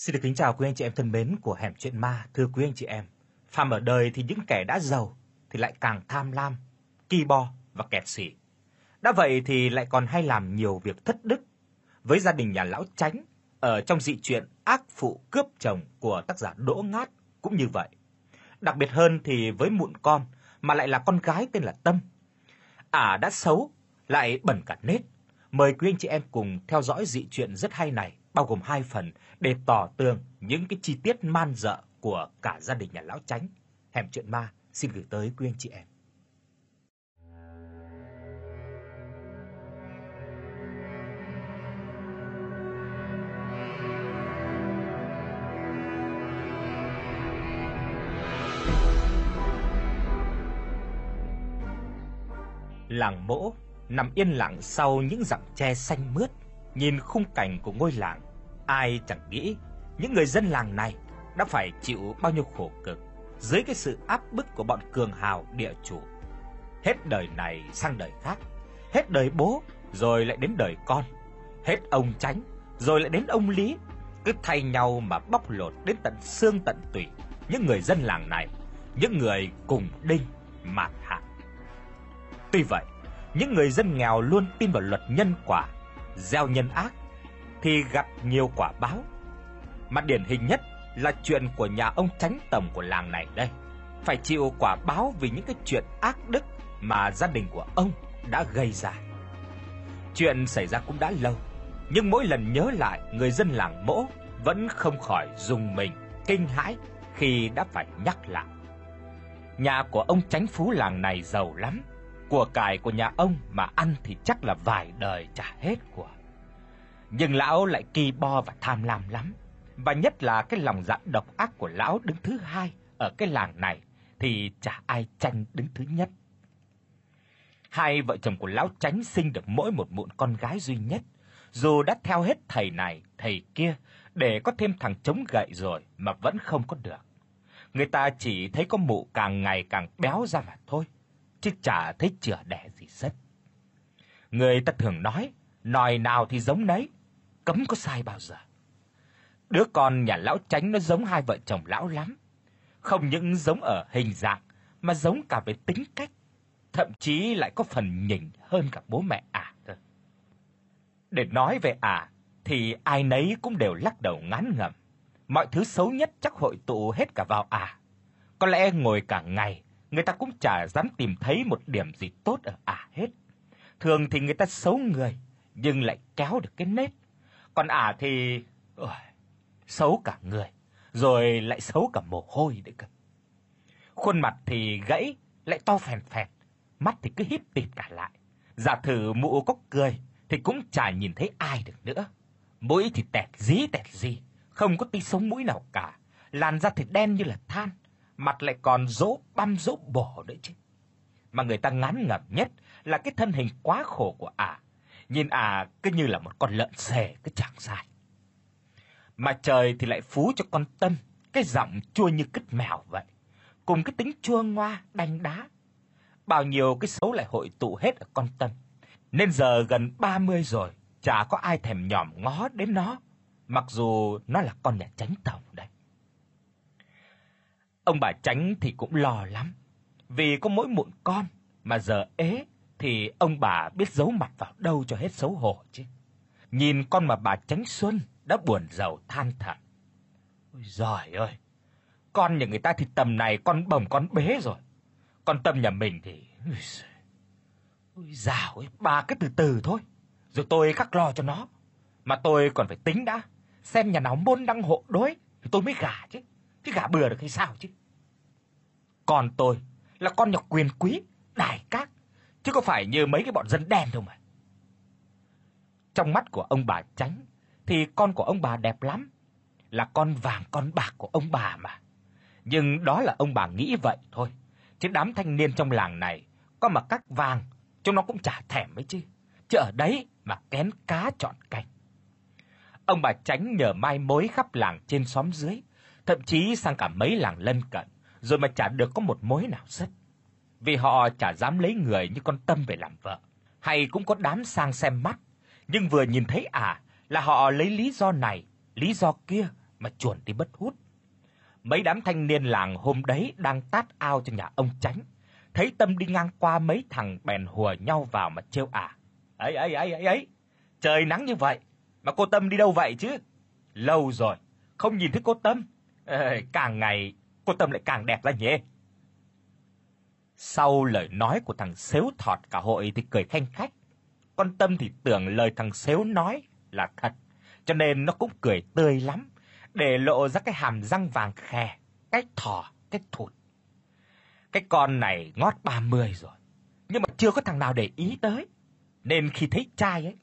Xin được kính chào quý anh chị em thân mến của Hẻm Chuyện Ma, thưa quý anh chị em. Phàm ở đời thì những kẻ đã giàu thì lại càng tham lam, kỳ bo và kẹt xỉ. Đã vậy thì lại còn hay làm nhiều việc thất đức. Với gia đình nhà lão Tránh ở trong dị truyện Ác phụ cướp chồng của tác giả Đỗ Ngát cũng như vậy. Đặc biệt hơn thì với mụn con mà lại là con gái tên là Tâm. Ả à đã xấu lại bẩn cả nết. Mời quý anh chị em cùng theo dõi dị truyện rất hay này bao gồm hai phần để tỏ tường những cái chi tiết man dợ của cả gia đình nhà lão Chánh. Hẻm chuyện ma xin gửi tới quý anh chị em. Làng Mỗ nằm yên lặng sau những rặng tre xanh mướt Nhìn khung cảnh của ngôi làng, ai chẳng nghĩ những người dân làng này đã phải chịu bao nhiêu khổ cực dưới cái sự áp bức của bọn cường hào địa chủ. Hết đời này sang đời khác, hết đời bố rồi lại đến đời con, hết ông Tránh rồi lại đến ông Lý, cứ thay nhau mà bóc lột đến tận xương tận tủy những người dân làng này, những người cùng đinh mạt hạ. Tuy vậy, những người dân nghèo luôn tin vào luật nhân quả gieo nhân ác thì gặp nhiều quả báo. Mà điển hình nhất là chuyện của nhà ông tránh tổng của làng này đây, phải chịu quả báo vì những cái chuyện ác đức mà gia đình của ông đã gây ra. Chuyện xảy ra cũng đã lâu, nhưng mỗi lần nhớ lại, người dân làng Mỗ vẫn không khỏi dùng mình kinh hãi khi đã phải nhắc lại. Nhà của ông tránh phú làng này giàu lắm, của cải của nhà ông mà ăn thì chắc là vài đời trả hết của. Nhưng lão lại kỳ bo và tham lam lắm, và nhất là cái lòng dạ độc ác của lão đứng thứ hai ở cái làng này thì chả ai tranh đứng thứ nhất. Hai vợ chồng của lão Tránh sinh được mỗi một mụn con gái duy nhất, dù đã theo hết thầy này, thầy kia để có thêm thằng chống gậy rồi mà vẫn không có được. Người ta chỉ thấy có mụ càng ngày càng béo ra mà thôi chứ chả thấy chữa đẻ gì hết. Người ta thường nói, nòi nào thì giống nấy, cấm có sai bao giờ. Đứa con nhà lão Tránh nó giống hai vợ chồng lão lắm, không những giống ở hình dạng mà giống cả về tính cách, thậm chí lại có phần nhỉnh hơn cả bố mẹ ả à cơ. Để nói về ả à, thì ai nấy cũng đều lắc đầu ngán ngẩm. Mọi thứ xấu nhất chắc hội tụ hết cả vào ả. À. Có lẽ ngồi cả ngày người ta cũng chả dám tìm thấy một điểm gì tốt ở ả à hết. Thường thì người ta xấu người nhưng lại kéo được cái nết. Còn ả à thì ôi, xấu cả người, rồi lại xấu cả mồ hôi đấy cơ. Khuôn mặt thì gãy, lại to phèn phèn, mắt thì cứ híp tịt cả lại. Giả thử mụ có cười thì cũng chả nhìn thấy ai được nữa. Mũi thì tẹt dí tẹt gì, không có tí sống mũi nào cả, làn da thì đen như là than mặt lại còn dỗ băm dỗ bổ nữa chứ. Mà người ta ngán ngẩm nhất là cái thân hình quá khổ của ả. À. Nhìn ả à cứ như là một con lợn xề cứ chẳng sai. Mà trời thì lại phú cho con Tâm cái giọng chua như cứt mèo vậy, cùng cái tính chua ngoa đanh đá. Bao nhiêu cái xấu lại hội tụ hết ở con Tâm. Nên giờ gần 30 rồi, chả có ai thèm nhòm ngó đến nó, mặc dù nó là con nhà tránh tổng đấy. Ông bà Tránh thì cũng lo lắm, vì có mỗi mụn con mà giờ ế thì ông bà biết giấu mặt vào đâu cho hết xấu hổ chứ. Nhìn con mà bà Tránh Xuân đã buồn rầu than thở. Ôi giời ơi, con nhà người ta thì tầm này con bồng con bế rồi. Con tâm nhà mình thì Ôi dào ơi, bà cứ từ từ thôi, rồi tôi khắc lo cho nó. Mà tôi còn phải tính đã, xem nhà nào môn đăng hộ đối thì tôi mới gả chứ. Chứ gả bừa được hay sao chứ? Còn tôi là con nhà quyền quý, đại các, chứ có phải như mấy cái bọn dân đen đâu mà. Trong mắt của ông bà Tránh thì con của ông bà đẹp lắm, là con vàng con bạc của ông bà mà. Nhưng đó là ông bà nghĩ vậy thôi, chứ đám thanh niên trong làng này có mà các vàng, chúng nó cũng chả thèm mấy chứ. Chứ ở đấy mà kén cá chọn canh. Ông bà Tránh nhờ mai mối khắp làng trên xóm dưới, thậm chí sang cả mấy làng lân cận, rồi mà chả được có một mối nào rất. Vì họ chả dám lấy người như con Tâm về làm vợ, hay cũng có đám sang xem mắt, nhưng vừa nhìn thấy à là họ lấy lý do này, lý do kia mà chuồn đi bất hút. Mấy đám thanh niên làng hôm đấy đang tát ao cho nhà ông Tránh, thấy Tâm đi ngang qua mấy thằng bèn hùa nhau vào mà trêu ả. "Ấy ấy ấy ấy ấy, trời nắng như vậy mà cô Tâm đi đâu vậy chứ? Lâu rồi không nhìn thấy cô Tâm. Ê, càng ngày cô Tâm lại càng đẹp ra nhỉ?" Sau lời nói của thằng xếu thọt cả hội thì cười khanh khách. Con Tâm thì tưởng lời thằng xếu nói là thật, cho nên nó cũng cười tươi lắm, để lộ ra cái hàm răng vàng khè, cái thỏ, cái thụt. Cái con này ngót 30 rồi, nhưng mà chưa có thằng nào để ý tới, nên khi thấy trai ấy,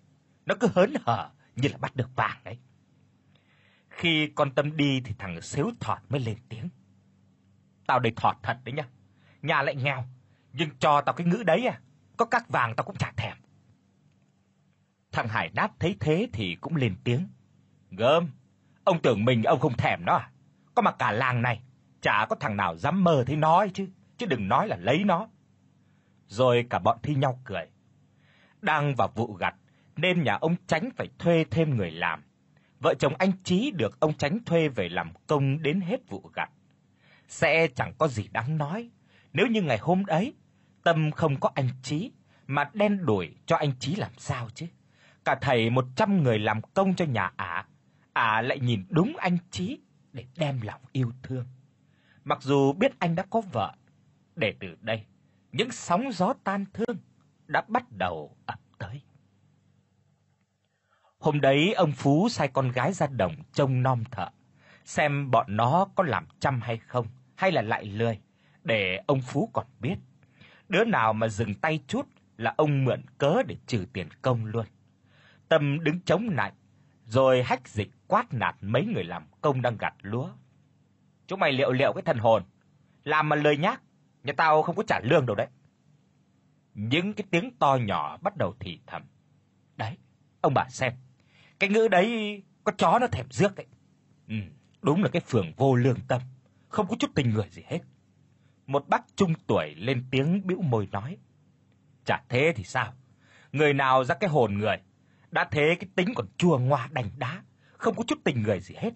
nó cứ hớn hở như là bắt được vàng ấy. Khi con Tâm đi thì thằng xếu thọt mới lên tiếng. Tao đây thọt thật đấy nhá. Nhà lại nghèo, nhưng cho tao cái ngữ đấy à, có các vàng tao cũng chả thèm. Thằng Hải Đáp thấy thế thì cũng lên tiếng. Gớm, ông tưởng mình ông không thèm nó à? Có mà cả làng này, chả có thằng nào dám mơ thấy nó ấy chứ, chứ đừng nói là lấy nó. Rồi cả bọn thi nhau cười. Đang vào vụ gặt, nên nhà ông Tránh phải thuê thêm người làm. Vợ chồng anh Chí được ông Tránh thuê về làm công đến hết vụ gặt. Sẽ chẳng có gì đáng nói, nếu như ngày hôm ấy Tâm không có anh Chí mà đen đuổi cho anh Chí làm sao chứ? Cả thầy 100 người làm công cho nhà ả, ả lại nhìn đúng anh Chí để đem lòng yêu thương. Mặc dù biết anh đã có vợ, để từ đây những sóng gió tan thương đã bắt đầu ập tới. Hôm đấy ông Phú sai con gái ra đồng trông nom thợ, xem bọn nó có làm chăm hay không, hay là lại lười, để ông Phú còn biết. Đứa nào mà dừng tay chút là ông mượn cớ để trừ tiền công luôn. Tâm đứng chống nạnh, rồi hách dịch quát nạt mấy người làm công đang gặt lúa. Chúng mày liệu liệu cái thần hồn, làm mà lời nhác, nhà tao không có trả lương đâu đấy. Những cái tiếng to nhỏ bắt đầu thì thầm. Đấy, ông bà xem, cái ngữ đấy có chó nó thèm rước đấy. Ừ, đúng là cái phường vô lương tâm, không có chút tình người gì hết. Một bác trung tuổi lên tiếng bĩu môi nói: "Chả thế thì sao? Người nào ra cái hồn người, đã thế cái tính còn chua ngoa đành đá, không có chút tình người gì hết.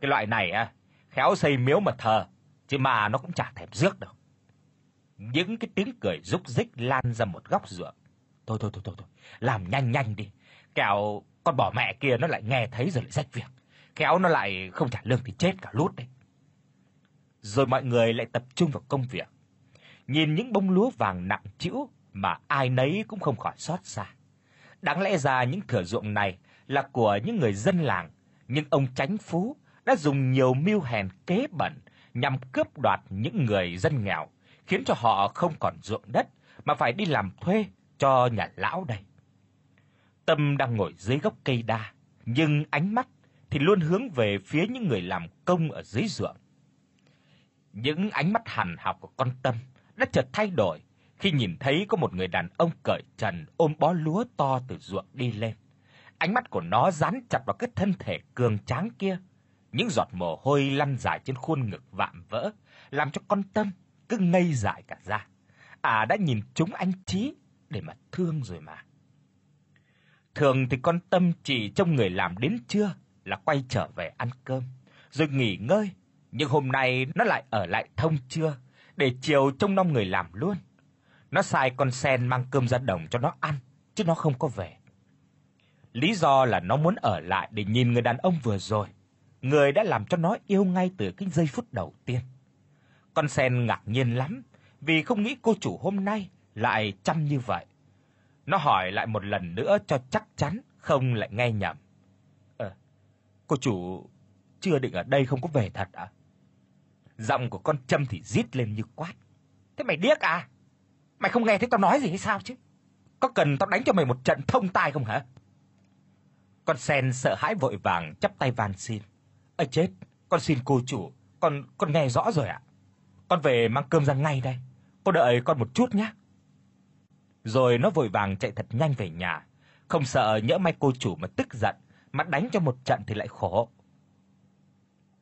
Cái loại này à, khéo xây miếu mà thờ, chứ mà nó cũng chả thèm rước đâu." Những cái tiếng cười rúc rích lan ra một góc ruộng. "Thôi thôi thôi thôi thôi, làm nhanh nhanh đi, kẻo con bỏ mẹ kia nó lại nghe thấy rồi lại rách việc, kéo nó lại không trả lương thì chết cả lút đấy." Rồi mọi người lại tập trung vào công việc. Nhìn những bông lúa vàng nặng trĩu mà ai nấy cũng không khỏi xót xa. Đáng lẽ ra những thửa ruộng này là của những người dân làng, nhưng ông Chánh Phú đã dùng nhiều mưu hèn kế bẩn nhằm cướp đoạt những người dân nghèo, khiến cho họ không còn ruộng đất mà phải đi làm thuê cho nhà lão đây. Tâm đang ngồi dưới gốc cây đa, nhưng ánh mắt thì luôn hướng về phía những người làm công ở dưới ruộng. Những ánh mắt hằn học của con Tâm đã chợt thay đổi khi nhìn thấy có một người đàn ông cởi trần ôm bó lúa to từ ruộng đi lên. Ánh mắt của nó dán chặt vào cái thân thể cường tráng kia. Những giọt mồ hôi lăn dài trên khuôn ngực vạm vỡ, làm cho con Tâm cứ ngây dại cả ra. À đã nhìn chúng anh Chí để mà thương rồi mà. Thường thì con Tâm chỉ trông người làm đến trưa là quay trở về ăn cơm, rồi nghỉ ngơi nhưng hôm nay nó lại ở lại thông trưa để chiều trông nom người làm luôn. Nó sai con sen mang cơm ra đồng cho nó ăn, chứ nó không có về. Lý do là nó muốn ở lại để nhìn người đàn ông vừa rồi, người đã làm cho nó yêu ngay từ cái giây phút đầu tiên. Con sen ngạc nhiên lắm, vì không nghĩ cô chủ hôm nay lại chăm như vậy. Nó hỏi lại một lần nữa cho chắc chắn không lại nghe nhầm. "Ờ, cô chủ chưa định ở đây không có về thật à?" Giọng của con Trâm thì rít lên như quát. Thế mày điếc à? Mày không nghe thấy tao nói gì hay sao chứ? Có cần tao đánh cho mày một trận thông tai không hả? Con sen sợ hãi vội vàng chắp tay van xin. "Ơi chết, con xin cô chủ, con con nghe rõ rồi ạ. Con về mang cơm ra ngay đây. Cô đợi con một chút nhé." Rồi nó vội vàng chạy thật nhanh về nhà, không sợ nhỡ may cô chủ mà tức giận, mà đánh cho một trận thì lại khổ.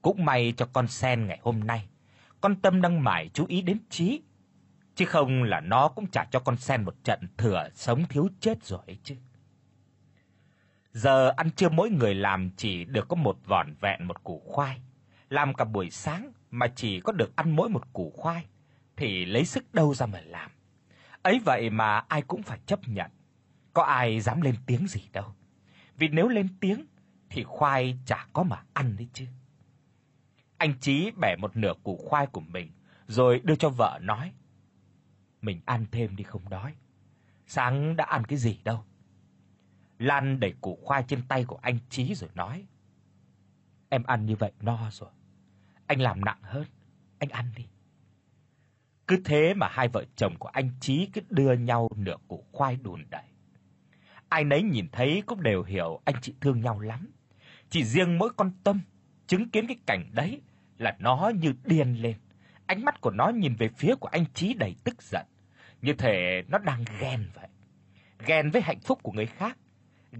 Cũng may cho con sen ngày hôm nay, con Tâm đang mải chú ý đến trí, chứ không là nó cũng trả cho con sen một trận thừa sống thiếu chết rồi ấy chứ. Giờ ăn trưa mỗi người làm chỉ được có một vỏn vẹn một củ khoai, làm cả buổi sáng mà chỉ có được ăn mỗi một củ khoai thì lấy sức đâu ra mà làm. Ấy vậy mà ai cũng phải chấp nhận. Có ai dám lên tiếng gì đâu. Vì nếu lên tiếng thì khoai chả có mà ăn đấy chứ. Anh Chí bẻ một nửa củ khoai của mình rồi đưa cho vợ nói: "Mình ăn thêm đi không đói. Sáng đã ăn cái gì đâu." Lan đẩy củ khoai trên tay của anh Chí rồi nói: "Em ăn như vậy no rồi. Anh làm nặng hơn, anh ăn đi." Cứ thế mà hai vợ chồng của anh Chí cứ đưa nhau nửa củ khoai đùn đẩy. Ai nấy nhìn thấy cũng đều hiểu anh chị thương nhau lắm. Chỉ riêng mỗi con Tâm chứng kiến cái cảnh đấy là nó như điên lên. Ánh mắt của nó nhìn về phía của anh Chí đầy tức giận, như thể nó đang ghen vậy. Ghen với hạnh phúc của người khác,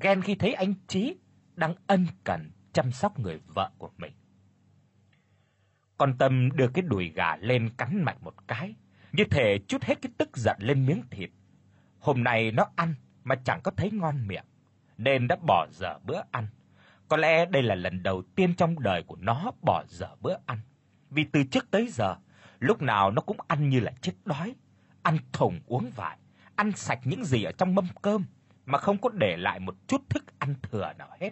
ghen khi thấy anh Chí đang ân cần chăm sóc người vợ của mình. Con Tâm đưa cái đùi gà lên cắn mạnh một cái, như thể chút hết cái tức giận lên miếng thịt. Hôm nay nó ăn mà chẳng có thấy ngon miệng, nên đã bỏ dở bữa ăn. Có lẽ đây là lần đầu tiên trong đời của nó bỏ dở bữa ăn, vì từ trước tới giờ, lúc nào nó cũng ăn như là chết đói, ăn thùng uống vải, ăn sạch những gì ở trong mâm cơm mà không có để lại một chút thức ăn thừa nào hết.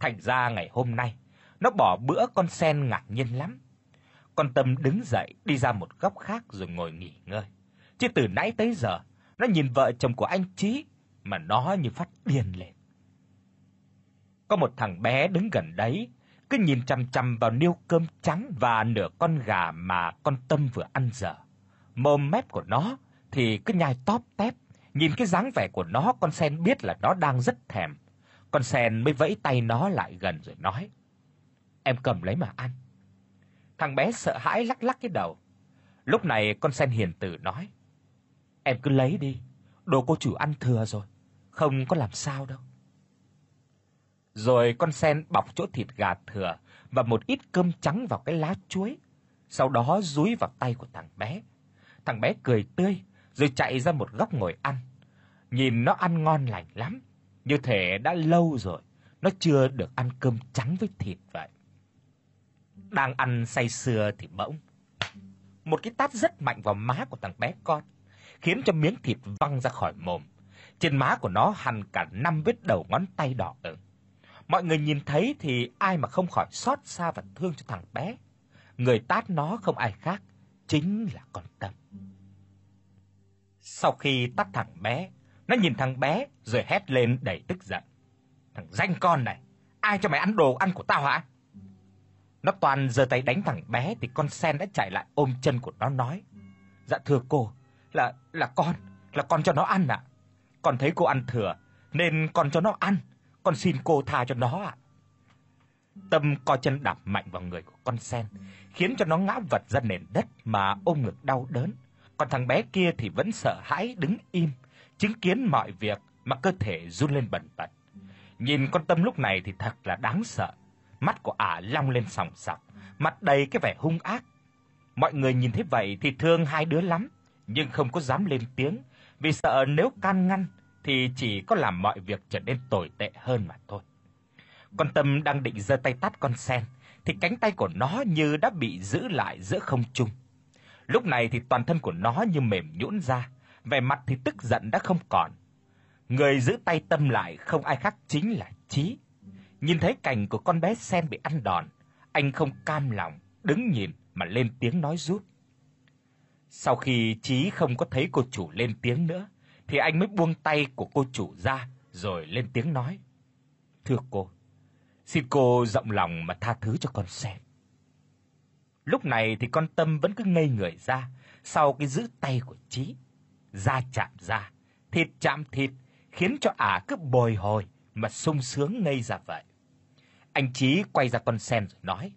Thành ra ngày hôm nay, nó bỏ bữa con sen ngạc nhiên lắm. Con Tâm đứng dậy đi ra một góc khác rồi ngồi nghỉ ngơi. Chứ từ nãy tới giờ, nó nhìn vợ chồng của anh Chí mà nó như phát điên lên. Có một thằng bé đứng gần đấy, cứ nhìn chằm chằm vào niêu cơm trắng và nửa con gà mà con Tâm vừa ăn dở. Mồm mép của nó thì cứ nhai tóp tép, nhìn cái dáng vẻ của nó con sen biết là nó đang rất thèm. Con sen mới vẫy tay nó lại gần rồi nói: "Em cầm lấy mà ăn." Thằng bé sợ hãi lắc lắc cái đầu. Lúc này con sen hiền từ nói: "Em cứ lấy đi, đồ cô chủ ăn thừa rồi, không có làm sao đâu." Rồi con sen bọc chỗ thịt gà thừa và một ít cơm trắng vào cái lá chuối, sau đó dúi vào tay của thằng bé. Thằng bé cười tươi rồi chạy ra một góc ngồi ăn. Nhìn nó ăn ngon lành lắm, như thể đã lâu rồi nó chưa được ăn cơm trắng với thịt vậy. Đang ăn say sưa thì bỗng một cái tát rất mạnh vào má của thằng bé con, khiến cho miếng thịt văng ra khỏi mồm. Trên má của nó hằn cả năm vết đầu ngón tay đỏ ửng. Mọi người nhìn thấy thì ai mà không khỏi xót xa và thương cho thằng bé. Người tát nó không ai khác, chính là con Tâm. Sau khi tát thằng bé, nó nhìn thằng bé rồi hét lên đầy tức giận. Thằng danh con này, ai cho mày ăn đồ ăn của tao hả? Nó toàn giơ tay đánh thằng bé thì con sen đã chạy lại ôm chân của nó nói: "Dạ thưa cô, là là con, là con cho nó ăn ạ. Con thấy cô ăn thừa nên con cho nó ăn, con xin cô tha cho nó ạ." Tâm co chân đạp mạnh vào người của con sen, khiến cho nó ngã vật ra nền đất mà ôm ngực đau đớn. Còn thằng bé kia thì vẫn sợ hãi đứng im, chứng kiến mọi việc mà cơ thể run lên bần bật. Nhìn con Tâm lúc này thì thật là đáng sợ. Mắt của ả long lên sòng sọc, mặt đầy cái vẻ hung ác. Mọi người nhìn thấy vậy thì thương hai đứa lắm, nhưng không có dám lên tiếng, vì sợ nếu can ngăn thì chỉ có làm mọi việc trở nên tồi tệ hơn mà thôi. Con Tâm đang định giơ tay tát con sen thì cánh tay của nó như đã bị giữ lại giữa không trung. Lúc này thì toàn thân của nó như mềm nhũn ra, vẻ mặt thì tức giận đã không còn. Người giữ tay Tâm lại không ai khác chính là Chí. Nhìn thấy cảnh của con bé sen bị ăn đòn, anh không cam lòng, đứng nhìn mà lên tiếng nói giúp. Sau khi Chí không có thấy cô chủ lên tiếng nữa, thì anh mới buông tay của cô chủ ra rồi lên tiếng nói: "Thưa cô, xin cô rộng lòng mà tha thứ cho con xem Lúc này thì con Tâm vẫn cứ ngây người ra sau cái giữ tay của Chí, da chạm da, thịt chạm thịt, khiến cho ả cứ bồi hồi mà sung sướng ngây ra vậy. Anh Chí quay ra con sen rồi nói: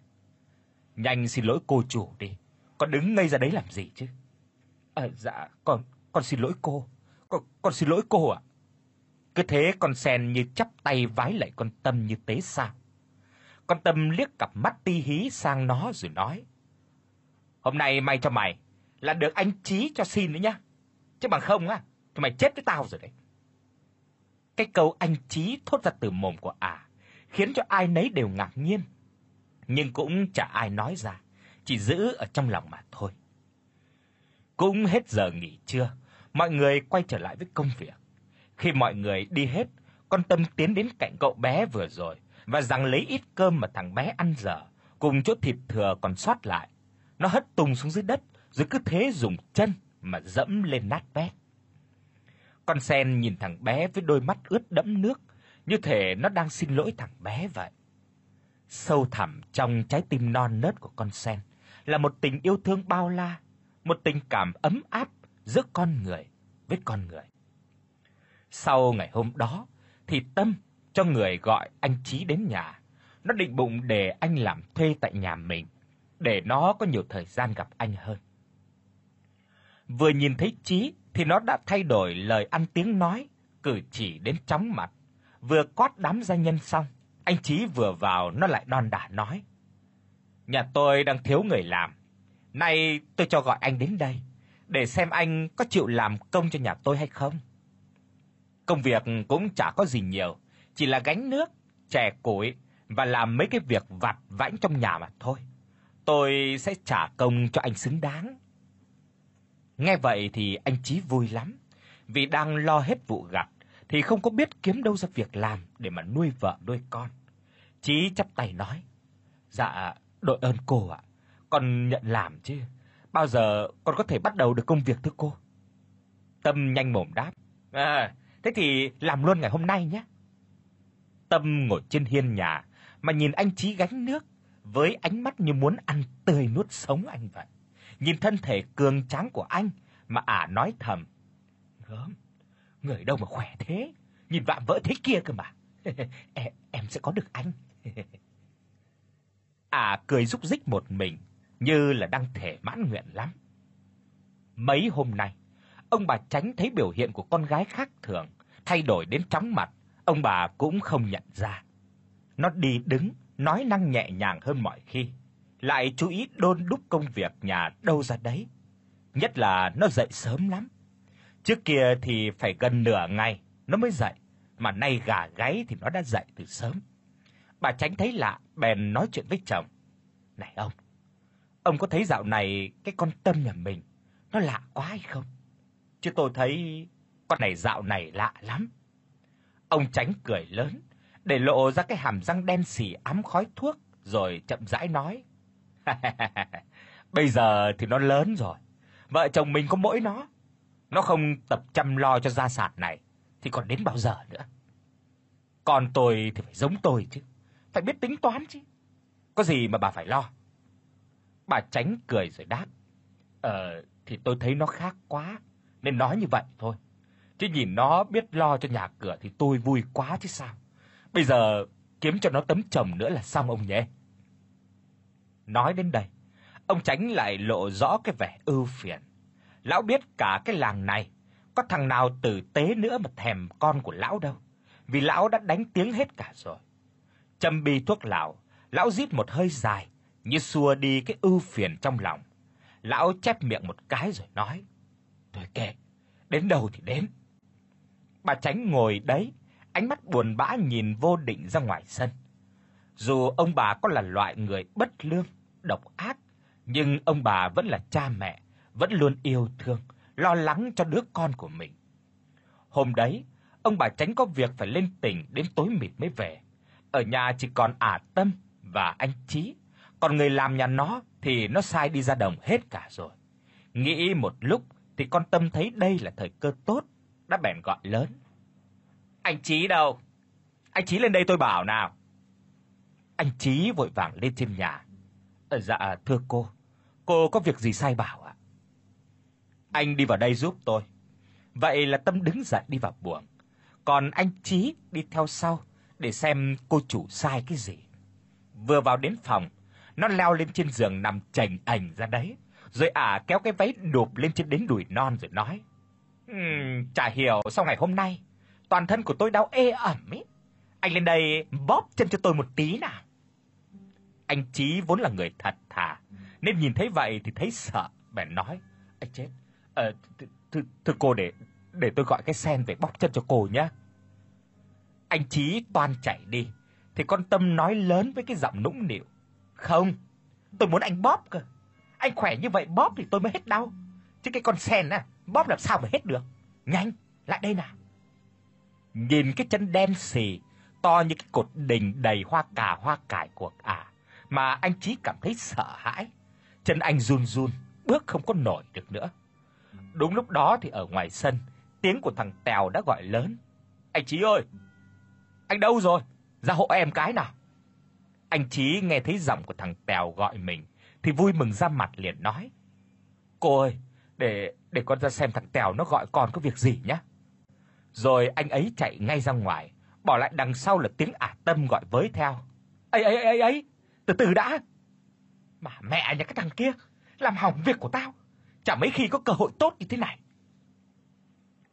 "Nhanh xin lỗi cô chủ đi, con đứng ngây ra đấy làm gì chứ?" "À dạ, con con xin lỗi cô. Con con xin lỗi cô ạ." Cứ thế con sen như chắp tay vái lại con Tâm như tế xa. Con Tâm liếc cặp mắt ti hí sang nó rồi nói: "Hôm nay may cho mày là được anh Chí cho xin nữa nhá. Chứ bằng không á thì mày chết với tao rồi đấy." Cái câu anh Chí thốt ra từ mồm của ả khiến cho ai nấy đều ngạc nhiên, nhưng cũng chả ai nói ra, chỉ giữ ở trong lòng mà thôi. Cũng hết giờ nghỉ trưa, mọi người quay trở lại với công việc. Khi mọi người đi hết, con Tâm tiến đến cạnh cậu bé vừa rồi và giằng lấy ít cơm mà thằng bé ăn dở, cùng chỗ thịt thừa còn sót lại. Nó hất tung xuống dưới đất, rồi cứ thế dùng chân mà dẫm lên nát bét. Con sen nhìn thằng bé với đôi mắt ướt đẫm nước, như thể nó đang xin lỗi thằng bé vậy. Sâu thẳm trong trái tim non nớt của con sen là một tình yêu thương bao la, một tình cảm ấm áp giữa con người với con người. Sau ngày hôm đó thì Tâm cho người gọi anh Chí đến nhà. Nó định bụng để anh làm thuê tại nhà mình, để nó có nhiều thời gian gặp anh hơn. Vừa nhìn thấy Chí thì nó đã thay đổi lời ăn tiếng nói, cử chỉ đến chóng mặt. Vừa quát đám gia nhân xong, anh Chí vừa vào nó lại đon đả nói: "Nhà tôi đang thiếu người làm, nay tôi cho gọi anh đến đây để xem anh có chịu làm công cho nhà tôi hay không." Công việc cũng chả có gì nhiều, chỉ là gánh nước, chè củi và làm mấy cái việc vặt vãnh trong nhà mà thôi. Tôi sẽ trả công cho anh xứng đáng. Nghe vậy thì anh Chí vui lắm, vì đang lo hết vụ gặt thì không có biết kiếm đâu ra việc làm để mà nuôi vợ nuôi con. Chí chắp tay nói: "Dạ, đội ơn cô ạ, con nhận làm chứ. Bao giờ con có thể bắt đầu được công việc thưa cô?" Tâm nhanh mồm đáp: "À, thế thì làm luôn ngày hôm nay nhé." Tâm ngồi trên hiên nhà mà nhìn anh Chí gánh nước với ánh mắt như muốn ăn tươi nuốt sống anh vậy. Nhìn thân thể cường tráng của anh mà ả nói thầm: "Gớm, người đâu mà khỏe thế, nhìn vạm vỡ thế kia cơ mà. em, em sẽ có được anh." ả cười rúc rích một mình, như là đang thể mãn nguyện lắm. Mấy hôm nay, ông bà tránh thấy biểu hiện của con gái khác thường, thay đổi đến chóng mặt, ông bà cũng không nhận ra. Nó đi đứng, nói năng nhẹ nhàng hơn mọi khi, lại chú ý đôn đúc công việc nhà đâu ra đấy. Nhất là nó dậy sớm lắm. Trước kia thì phải gần nửa ngày nó mới dậy, mà nay gà gáy thì nó đã dậy từ sớm. Bà Tránh thấy lạ, bèn nói chuyện với chồng. "Này ông, ông có thấy dạo này cái con Tâm nhà mình nó lạ quá hay không? Chứ tôi thấy con này dạo này lạ lắm." Ông Tránh cười lớn, để lộ ra cái hàm răng đen sì ám khói thuốc rồi chậm rãi nói: "Bây giờ thì nó lớn rồi, vợ chồng mình có mỗi nó. Nó không tập chăm lo cho gia sản này thì còn đến bao giờ nữa? Còn tôi thì phải giống tôi chứ, phải biết tính toán chứ. Có gì mà bà phải lo?" Bà Tránh cười rồi đáp: "Ờ thì tôi thấy nó khác quá nên nói như vậy thôi. Chứ nhìn nó biết lo cho nhà cửa thì tôi vui quá chứ sao. Bây giờ kiếm cho nó tấm chồng nữa là xong ông nhé." Nói đến đây, ông Tránh lại lộ rõ cái vẻ ưu phiền. Lão biết cả cái làng này có thằng nào tử tế nữa mà thèm con của lão đâu, vì lão đã đánh tiếng hết cả rồi. Châm bi thuốc lão, lão rít một hơi dài, như xua đi cái ưu phiền trong lòng. Lão chép miệng một cái rồi nói: "Thôi kệ, đến đâu thì đến." Bà Tránh ngồi đấy, ánh mắt buồn bã nhìn vô định ra ngoài sân. Dù ông bà có là loại người bất lương, độc ác, nhưng ông bà vẫn là cha mẹ, vẫn luôn yêu thương, lo lắng cho đứa con của mình. Hôm đấy, ông bà tránh có việc phải lên tỉnh đến tối mịt mới về. Ở nhà chỉ còn ả Tâm và anh Chí, còn người làm nhà nó thì nó sai đi ra đồng hết cả rồi. Nghĩ một lúc thì con Tâm thấy đây là thời cơ tốt, đã bèn gọi lớn. Anh Chí đâu? Anh Chí lên đây tôi bảo nào. Anh Chí vội vàng lên trên nhà. "Ờ dạ thưa cô, cô có việc gì sai bảo ạ?" "Anh đi vào đây giúp tôi." Vậy là Tâm đứng dậy đi vào buồng, còn anh Chí đi theo sau để xem cô chủ sai cái gì. Vừa vào đến phòng, nó leo lên trên giường nằm chành ảnh ra đấy, rồi ả kéo cái váy đụp lên trên đến đùi non rồi nói: "Ừm, chả hiểu sao ngày hôm nay toàn thân của tôi đau ê ẩm ấy. Anh lên đây bóp chân cho tôi một tí nào." Anh Chí vốn là người thật thà, nên nhìn thấy vậy thì thấy sợ, bèn nói: Anh chết, ờ thưa, thưa cô để để tôi gọi cái sen về bóp chân cho cô nhé." Anh Chí toan chạy đi thì con Tâm nói lớn với cái giọng nũng nịu. "Không, tôi muốn anh bóp cơ. Anh khỏe như vậy bóp thì tôi mới hết đau. Chứ cái con sen á, bóp làm sao mà hết được. Nhanh, lại đây nào." Nhìn cái chân đen xì, to như cái cột đình đầy hoa cà hoa cải của ả, mà anh Chí cảm thấy sợ hãi. Chân anh run run, bước không có nổi được nữa. Đúng lúc đó thì ở ngoài sân, tiếng của thằng Tèo đã gọi lớn. "Anh Chí ơi, anh đâu rồi? Ra hộ em cái nào." Anh Chí nghe thấy giọng của thằng Tèo gọi mình thì vui mừng ra mặt liền nói: "Cô ơi, để để con ra xem thằng Tèo nó gọi con có việc gì nhé." Rồi anh ấy chạy ngay ra ngoài, bỏ lại đằng sau là tiếng ả tâm gọi với theo. "Ấy ấy ấy ấy, từ từ đã." Mà mẹ nhà cái thằng kia, làm hỏng việc của tao, chả mấy khi có cơ hội tốt như thế này.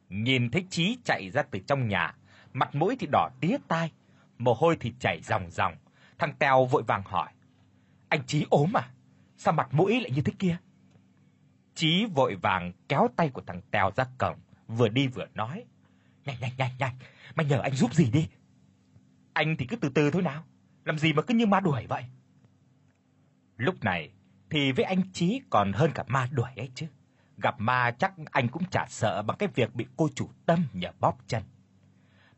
Nhìn thấy Chí chạy ra từ trong nhà, mặt mũi thì đỏ tía tai, mồ hôi thì chảy ròng ròng, thằng Tèo vội vàng hỏi: "Anh Chí ốm à? Sao mặt mũi lại như thế kia?" Chí vội vàng kéo tay của thằng Tèo ra cổng, vừa đi vừa nói: "Nhanh nhanh nhanh nhanh, mày nhờ anh giúp gì đi." "Anh thì cứ từ từ thôi nào, làm gì mà cứ như ma đuổi vậy?" Lúc này thì với anh Chí còn hơn cả ma đuổi ấy chứ. Gặp ma chắc anh cũng chả sợ bằng cái việc bị cô chủ Tâm nhờ bóp chân.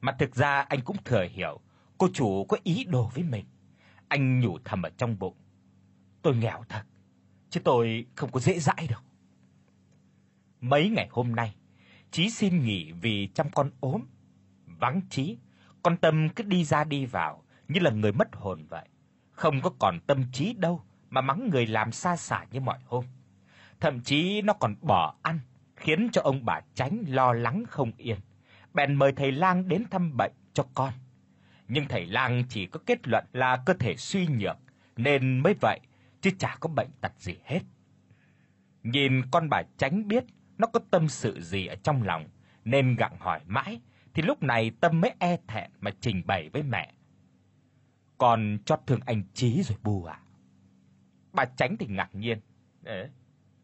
Mà thực ra anh cũng thừa hiểu cô chủ có ý đồ với mình. Anh nhủ thầm ở trong bụng. Tôi nghèo thật, chứ tôi không có dễ dãi đâu. Mấy ngày hôm nay, Chí xin nghỉ vì chăm con ốm. Vắng Chí, con Tâm cứ đi ra đi vào như là người mất hồn vậy. Không có còn tâm trí đâu mà mắng người làm xa xả như mọi hôm. Thậm chí nó còn bỏ ăn, khiến cho ông bà Tránh lo lắng không yên. Bèn mời thầy lang đến thăm bệnh cho con. Nhưng thầy lang chỉ có kết luận là cơ thể suy nhược nên mới vậy, chứ chả có bệnh tật gì hết. Nhìn con bà Tránh biết nó có tâm sự gì ở trong lòng nên gặng hỏi mãi thì lúc này Tâm mới e thẹn mà trình bày với mẹ. Con chót thương anh Chí rồi bu à? Bà Tránh thì ngạc nhiên. Ế,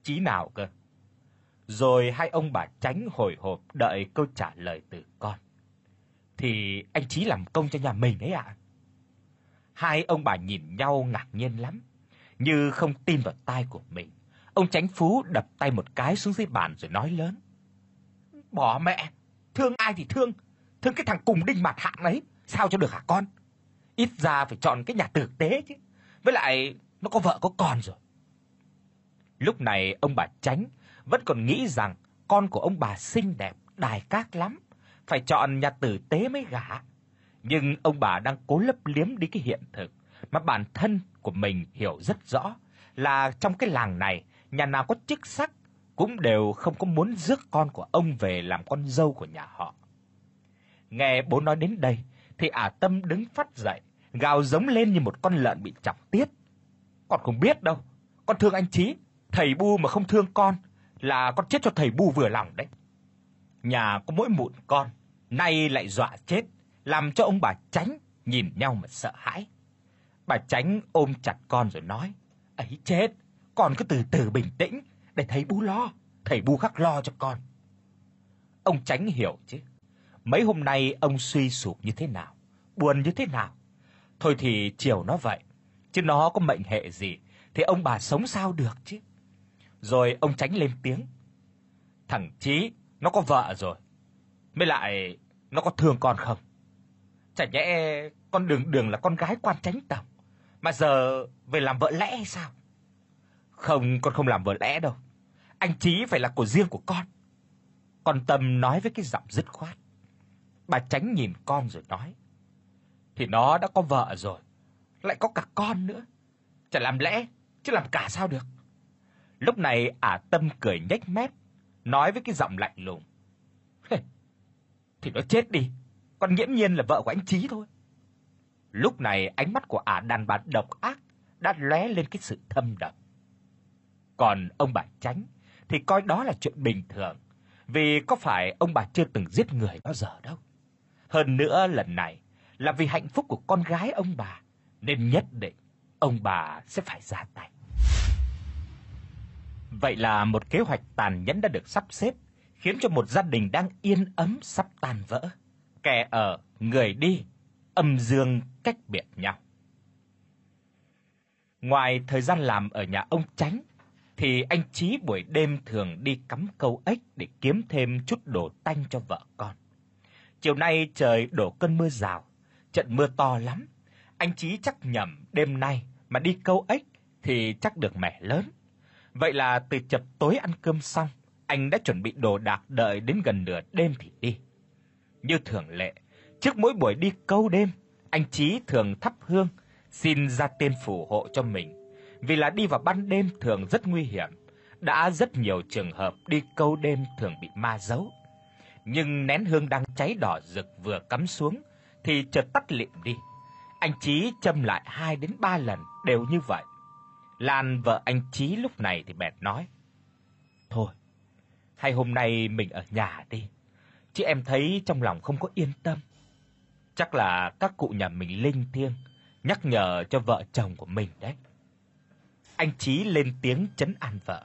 chí nào cơ? Rồi hai ông bà Tránh hồi hộp đợi câu trả lời từ con. Thì anh Chí làm công cho nhà mình đấy ạ. Hai ông bà nhìn nhau ngạc nhiên lắm, như không tin vào tai của mình. Ông Tránh Phú đập tay một cái xuống dưới bàn rồi nói lớn. Bỏ mẹ, thương ai thì thương, thương cái thằng cùng đinh mặt hạng ấy, sao cho được hả con? Ít ra phải chọn cái nhà tử tế chứ. Với lại nó có vợ có con rồi. Lúc này ông bà Tránh vẫn còn nghĩ rằng con của ông bà xinh đẹp, đài các lắm, phải chọn nhà tử tế mới gả. Nhưng ông bà đang cố lấp liếm đi cái hiện thực mà bản thân của mình hiểu rất rõ là trong cái làng này, nhà nào có chức sắc cũng đều không có muốn rước con của ông về làm con dâu của nhà họ. Nghe bố nói đến đây thì ả Tâm đứng phát dậy, gào giống lên như một con lợn bị chọc tiết. Con không biết đâu. Con thương anh Chí, thầy Bu mà không thương con là con chết cho thầy Bu vừa lòng đấy. Nhà có mỗi mụn con, nay lại dọa chết, làm cho ông bà Tránh nhìn nhau mà sợ hãi. Bà Tránh ôm chặt con rồi nói: "Ấy chết, con cứ từ từ bình tĩnh để thầy Bu lo, thầy Bu khắc lo cho con." Ông Tránh hiểu chứ. Mấy hôm nay ông suy sụp như thế nào, buồn như thế nào. Thôi thì chiều nó vậy, chứ nó có mệnh hệ gì thì ông bà sống sao được chứ. Rồi ông tránh lên tiếng. Thằng Chí nó có vợ rồi. Mới lại nó có thương con không? Chả nhẽ con Đường Đường là con gái quan tránh tổng mà giờ về làm vợ lẽ hay sao? Không, con không làm vợ lẽ đâu. Anh Chí phải là của riêng của con. Con Tâm nói với cái giọng dứt khoát. Bà Tránh nhìn con rồi nói: "Thì nó đã có vợ rồi, lại có cả con nữa. Chả làm lẽ, chứ làm cả sao được. Lúc này ả Tâm cười nhếch mép, nói với cái giọng lạnh lùng. Thì nó chết đi, con nghiễm nhiên là vợ của anh Chí thôi. Lúc này ánh mắt của ả đàn bà độc ác đã lóe lên cái sự thâm độc. Còn ông bà Tránh thì coi đó là chuyện bình thường, vì có phải ông bà chưa từng giết người bao giờ đâu. Hơn nữa lần này là vì hạnh phúc của con gái ông bà nên nhất định ông bà sẽ phải ra tay. Vậy là một kế hoạch tàn nhẫn đã được sắp xếp, khiến cho một gia đình đang yên ấm sắp tan vỡ. kẻ ở, người đi, âm dương cách biệt nhau. Ngoài thời gian làm ở nhà ông Tránh thì anh Chí buổi đêm thường đi cắm câu ếch để kiếm thêm chút đồ tanh cho vợ con. Chiều nay trời đổ cơn mưa rào, trận mưa to lắm. Anh Chí chắc nhầm đêm nay mà đi câu ếch thì chắc được mẻ lớn. Vậy là từ chập tối ăn cơm xong, anh đã chuẩn bị đồ đạc đợi đến gần nửa đêm thì đi. Như thường lệ, trước mỗi buổi đi câu đêm, anh Chí thường thắp hương xin ra tiên phù hộ cho mình. Vì là đi vào ban đêm thường rất nguy hiểm, đã rất nhiều trường hợp đi câu đêm thường bị ma giấu. Nhưng nén hương đang cháy đỏ rực vừa cắm xuống thì chợt tắt lịm đi. Anh Chí châm lại 2 đến 3 lần đều như vậy. Lan vợ anh Chí lúc này thì bèn nói: "Thôi, hay hôm nay mình ở nhà đi, chứ em thấy trong lòng không có yên tâm. Chắc là các cụ nhà mình linh thiêng nhắc nhở cho vợ chồng của mình đấy." Anh Chí lên tiếng trấn an vợ.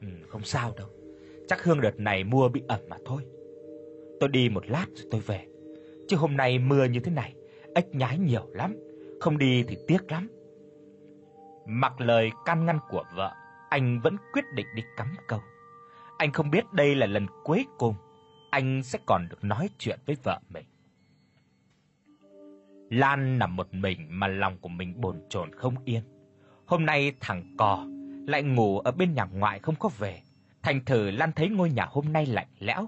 "Ừ, không sao đâu, chắc hương đợt này mua bị ẩm mà thôi. Tôi đi một lát rồi tôi về. Chứ hôm nay mưa như thế này, ếch nhái nhiều lắm, không đi thì tiếc lắm." Mặc lời can ngăn của vợ, anh vẫn quyết định đi cắm câu. Anh không biết đây là lần cuối cùng anh sẽ còn được nói chuyện với vợ mình. Lan nằm một mình mà lòng của mình bồn chồn không yên. Hôm nay thằng cò lại ngủ ở bên nhà ngoại không có về, thành thử Lan thấy ngôi nhà hôm nay lạnh lẽo.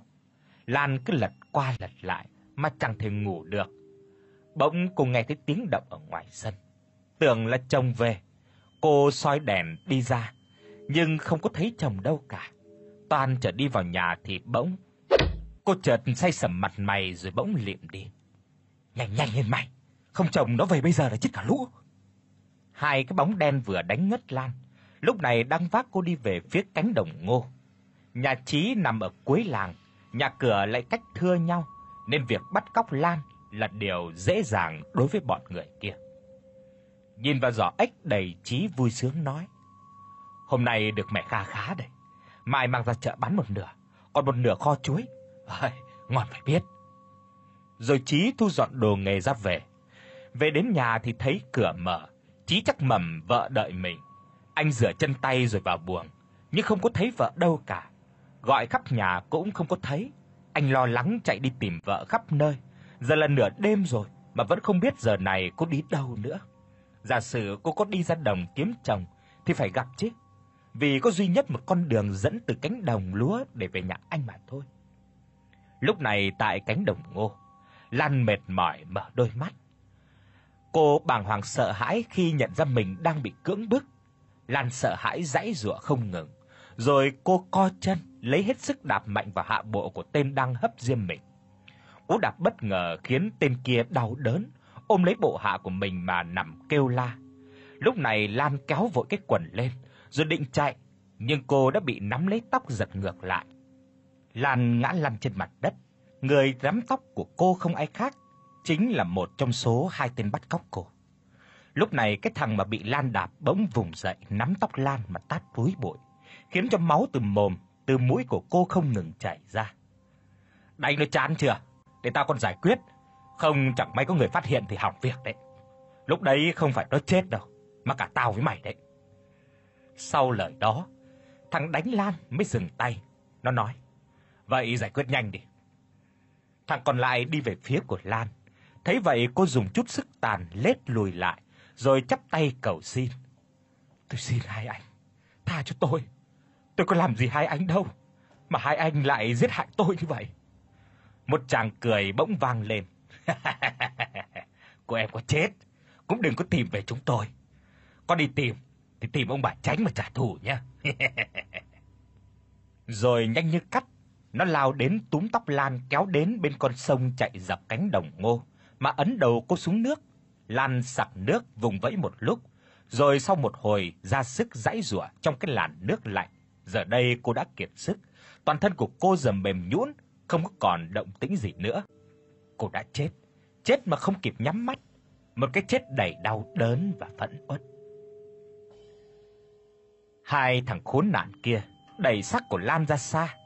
Lan cứ lật qua lật lại mà chẳng thể ngủ được. Bỗng cô nghe thấy tiếng động ở ngoài sân, tưởng là chồng về. Cô soi đèn đi ra, nhưng không có thấy chồng đâu cả. Toàn trở đi vào nhà thì bỗng cô chợt say sẩm mặt mày rồi bỗng liệm đi. Nhanh nhanh lên mày, không chồng nó về bây giờ là chết cả lũ. Hai cái bóng đen vừa đánh ngất Lan, lúc này đang vác cô đi về phía cánh đồng ngô. Nhà Chí nằm ở cuối làng, nhà cửa lại cách thưa nhau, nên việc bắt cóc Lan là điều dễ dàng đối với bọn người kia. Nhìn vào giỏ ếch đầy Chí vui sướng nói: "Hôm nay được mẹ kha khá đấy, mai mang ra chợ bán một nửa, còn một nửa kho chuối. Ơi, ngon phải biết." Rồi Chí thu dọn đồ nghề ra về. Về đến nhà thì thấy cửa mở, Chí chắc mầm vợ đợi mình. Anh rửa chân tay rồi vào buồng, nhưng không có thấy vợ đâu cả. Gọi khắp nhà cũng không có thấy. Anh lo lắng chạy đi tìm vợ khắp nơi. Giờ là nửa đêm rồi mà vẫn không biết giờ này cô đi đâu nữa. Giả sử cô có đi ra đồng kiếm chồng thì phải gặp chứ. Vì có duy nhất một con đường dẫn từ cánh đồng lúa để về nhà anh mà thôi. Lúc này tại cánh đồng ngô, Lan mệt mỏi mở đôi mắt. Cô bàng hoàng sợ hãi khi nhận ra mình đang bị cưỡng bức. Lan sợ hãi giãy giụa không ngừng, rồi cô co chân, lấy hết sức đạp mạnh vào hạ bộ của tên đang hấp diêm mình. Cú đạp bất ngờ khiến tên kia đau đớn, ôm lấy bộ hạ của mình mà nằm kêu la. Lúc này Lan kéo vội cái quần lên, rồi định chạy, nhưng cô đã bị nắm lấy tóc giật ngược lại. Lan ngã lăn trên mặt đất, người nắm tóc của cô không ai khác, chính là một trong số hai tên bắt cóc cô. Lúc này cái thằng mà bị Lan đạp bỗng vùng dậy nắm tóc Lan mà tát túi bụi, khiến cho máu từ mồm, từ mũi của cô không ngừng chảy ra. Đánh nó chán chưa? Để tao còn giải quyết, không chẳng may có người phát hiện thì hỏng việc đấy. Lúc đấy không phải nó chết đâu, mà cả tao với mày đấy. Sau lời đó, thằng đánh Lan mới dừng tay, nó nói: "Vậy giải quyết nhanh đi." Thằng còn lại đi về phía của Lan. Thấy vậy cô dùng chút sức tàn lết lùi lại, rồi chắp tay cầu xin. "Tôi xin hai anh, tha cho tôi. Tôi có làm gì hai anh đâu, mà hai anh lại giết hại tôi như vậy." Một chàng cười bỗng vang lên. "Cô em có chết, cũng đừng có tìm về chúng tôi. Có đi tìm thì tìm ông bà tránh mà trả thù nhé." Rồi nhanh như cắt, nó lao đến túm tóc Lan kéo đến bên con sông chạy dọc cánh đồng ngô, mà ấn đầu cô xuống nước. Lan sặc nước vùng vẫy một lúc, rồi sau một hồi ra sức giãy giụa trong cái làn nước lạnh. Giờ đây cô đã kiệt sức, toàn thân của cô dầm mềm nhũn, không có còn động tĩnh gì nữa. Cô đã chết, chết mà không kịp nhắm mắt, một cái chết đầy đau đớn và phẫn uất. Hai thằng khốn nạn kia đẩy xác của Lan ra xa,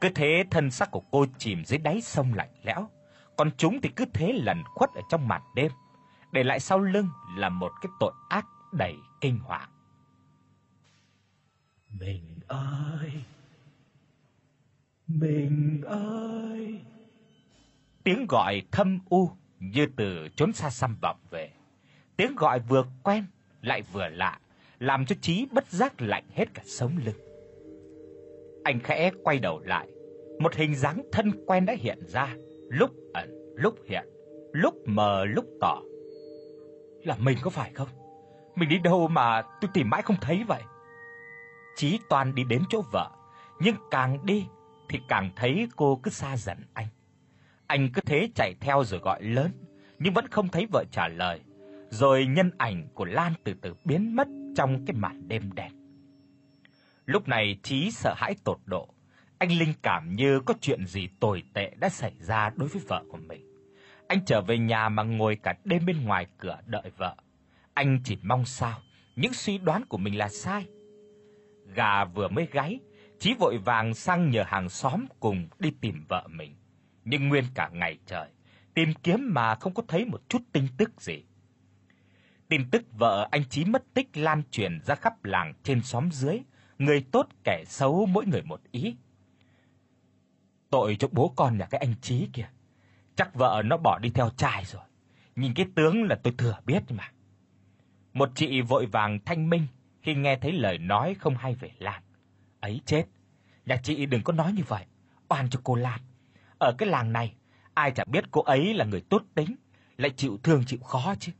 cứ thế thân xác của cô chìm dưới đáy sông lạnh lẽo, còn chúng thì cứ thế lẩn khuất ở trong màn đêm, để lại sau lưng là một cái tội ác đầy kinh hoàng. Mình ơi! Mình ơi! Tiếng gọi thâm u như từ chốn xa xăm vọng về. Tiếng gọi vừa quen lại vừa lạ, làm cho Chí bất giác lạnh hết cả sống lưng. Anh khẽ quay đầu lại, một hình dáng thân quen đã hiện ra, lúc ẩn, lúc hiện, lúc mờ lúc tỏ. Là mình có phải không? Mình đi đâu mà tôi tìm mãi không thấy vậy? Chí toàn đi đến chỗ vợ, nhưng càng đi thì càng thấy cô cứ xa dần anh. Anh cứ thế chạy theo rồi gọi lớn, nhưng vẫn không thấy vợ trả lời. Rồi nhân ảnh của Lan từ từ biến mất trong cái màn đêm đen. Lúc này Chí sợ hãi tột độ, anh linh cảm như có chuyện gì tồi tệ đã xảy ra đối với vợ của mình. Anh trở về nhà mà ngồi cả đêm bên ngoài cửa đợi vợ. Anh chỉ mong sao những suy đoán của mình là sai. Gà vừa mới gáy, Chí vội vàng sang nhờ hàng xóm cùng đi tìm vợ mình. Nhưng nguyên cả ngày trời, tìm kiếm mà không có thấy một chút tin tức gì. Tin tức vợ anh Chí mất tích lan truyền ra khắp làng trên xóm dưới, người tốt kẻ xấu mỗi người một ý. Tội cho bố con nhà cái anh Chí kìa. Chắc vợ nó bỏ đi theo trai rồi. Nhìn cái tướng là tôi thừa biết mà. Một chị vội vàng thanh minh khi nghe thấy lời nói không hay về Lan. Ấy chết, nhà chị đừng có nói như vậy, oan cho cô Lan. Ở cái làng này, ai chẳng biết cô ấy là người tốt tính, lại chịu thương chịu khó chứ.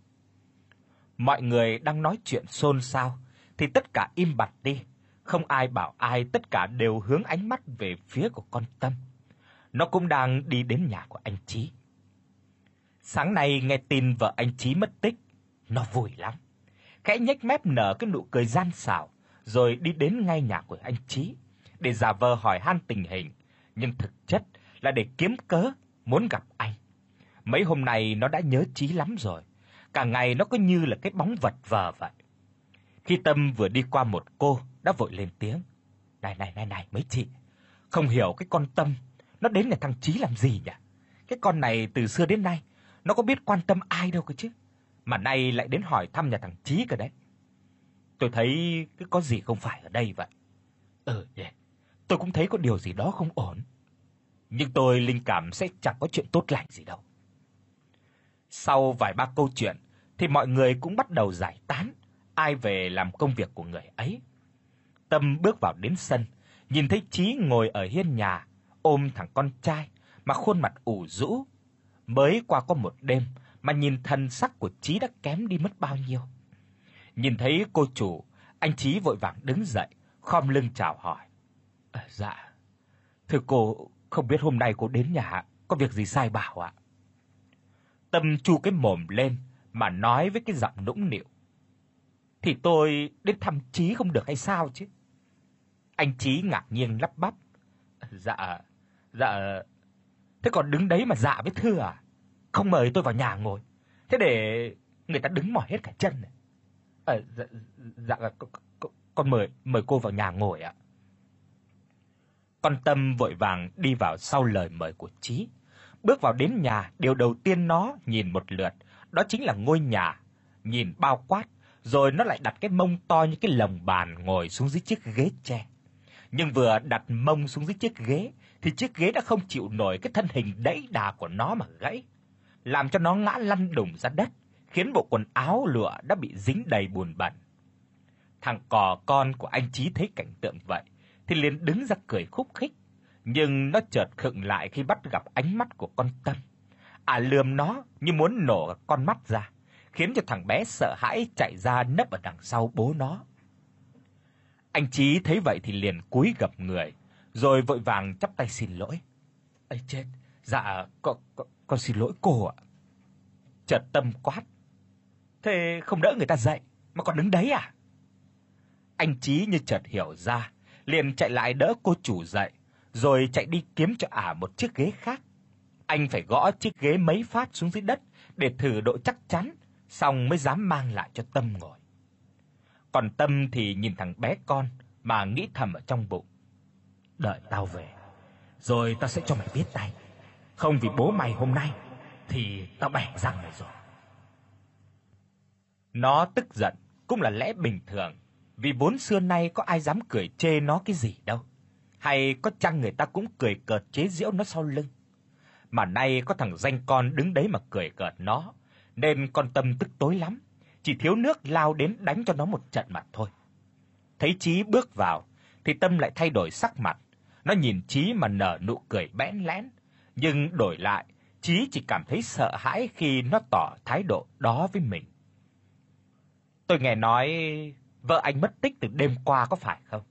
Mọi người đang nói chuyện xôn xao thì tất cả im bặt đi, không ai bảo ai, tất cả đều hướng ánh mắt về phía của con Tâm. Nó cũng đang đi đến nhà của anh Chí. Sáng nay nghe tin vợ anh Chí mất tích, nó vui lắm. Khẽ nhếch mép nở cái nụ cười gian xảo, rồi đi đến ngay nhà của anh Chí để giả vờ hỏi han tình hình, nhưng thực chất là để kiếm cớ muốn gặp anh. Mấy hôm nay nó đã nhớ Chí lắm rồi, cả ngày nó cứ như là cái bóng vật vờ vậy. Khi Tâm vừa đi qua một cô, đã vội lên tiếng. "Này này này này mấy chị, không hiểu cái con Tâm nó đến nhà thằng Chí làm gì nhỉ? Cái con này từ xưa đến nay nó có biết quan tâm ai đâu cơ chứ, mà nay lại đến hỏi thăm nhà thằng Chí cơ đấy." Tôi thấy cứ có gì không phải ở đây vậy. Ừ nhỉ. Tôi cũng thấy có điều gì đó không ổn. Nhưng tôi linh cảm sẽ chẳng có chuyện tốt lành gì đâu. Sau vài ba câu chuyện thì mọi người cũng bắt đầu giải tán, ai về làm công việc của người ấy. Tâm bước vào đến sân, nhìn thấy Chí ngồi ở hiên nhà, ôm thằng con trai mà khuôn mặt ủ rũ. Mới qua có một đêm mà nhìn thân sắc của Chí đã kém đi mất bao nhiêu. Nhìn thấy cô chủ, anh Chí vội vàng đứng dậy, khom lưng chào hỏi. À, dạ. Thưa cô, không biết hôm nay cô đến nhà có việc gì sai bảo ạ? Tâm chu cái mồm lên mà nói với cái giọng nũng nịu. Thì tôi đến thăm Chí không được hay sao chứ? Anh Chí ngạc nhiên lắp bắp. Dạ, dạ. Thế còn đứng đấy mà dạ với thưa à? Không mời tôi vào nhà ngồi. Thế để người ta đứng mỏi hết cả chân này. À, ờ, dạ, dạ, dạ con, con mời mời cô vào nhà ngồi ạ. Con Tâm vội vàng đi vào sau lời mời của Chí. Bước vào đến nhà, điều đầu tiên nó nhìn một lượt, đó chính là ngôi nhà, nhìn bao quát, rồi nó lại đặt cái mông to như cái lồng bàn ngồi xuống dưới chiếc ghế tre. Nhưng vừa đặt mông xuống dưới chiếc ghế thì chiếc ghế đã không chịu nổi cái thân hình đẫy đà của nó mà gãy, làm cho nó ngã lăn đùng ra đất, khiến bộ quần áo lụa đã bị dính đầy bùn bẩn. Thằng cò con của anh Chí thấy cảnh tượng vậy thì liền đứng ra cười khúc khích, nhưng nó chợt khựng lại khi bắt gặp ánh mắt của con Tâm. À lườm nó như muốn nổ con mắt ra, khiến cho thằng bé sợ hãi chạy ra nấp ở đằng sau bố nó. Anh Chí thấy vậy thì liền cúi gập người, rồi vội vàng chắp tay xin lỗi. "Ấy chết, dạ con con, con xin lỗi cô ạ." Chợt Tâm quát, "Thế không đỡ người ta dậy mà còn đứng đấy à?" Anh Chí như chợt hiểu ra, liền chạy lại đỡ cô chủ dậy, rồi chạy đi kiếm cho ả một chiếc ghế khác. Anh phải gõ chiếc ghế mấy phát xuống dưới đất để thử độ chắc chắn, xong mới dám mang lại cho Tâm ngồi. Còn Tâm thì nhìn thằng bé con mà nghĩ thầm ở trong bụng. Đợi tao về, rồi tao sẽ cho mày biết tay. Không vì bố mày hôm nay thì tao bẻ răng mày rồi. Nó tức giận cũng là lẽ bình thường, vì vốn xưa nay có ai dám cười chê nó cái gì đâu. Hay có chăng người ta cũng cười cợt chế giễu nó sau lưng. Mà nay có thằng danh con đứng đấy mà cười cợt nó, nên con tâm tức tối lắm, chỉ thiếu nước lao đến đánh cho nó một trận mà thôi. Thấy Chí bước vào thì Tâm lại thay đổi sắc mặt, nó nhìn Chí mà nở nụ cười bẽn lẽn, nhưng đổi lại, Chí chỉ cảm thấy sợ hãi khi nó tỏ thái độ đó với mình. Tôi nghe nói vợ anh mất tích từ đêm qua có phải không?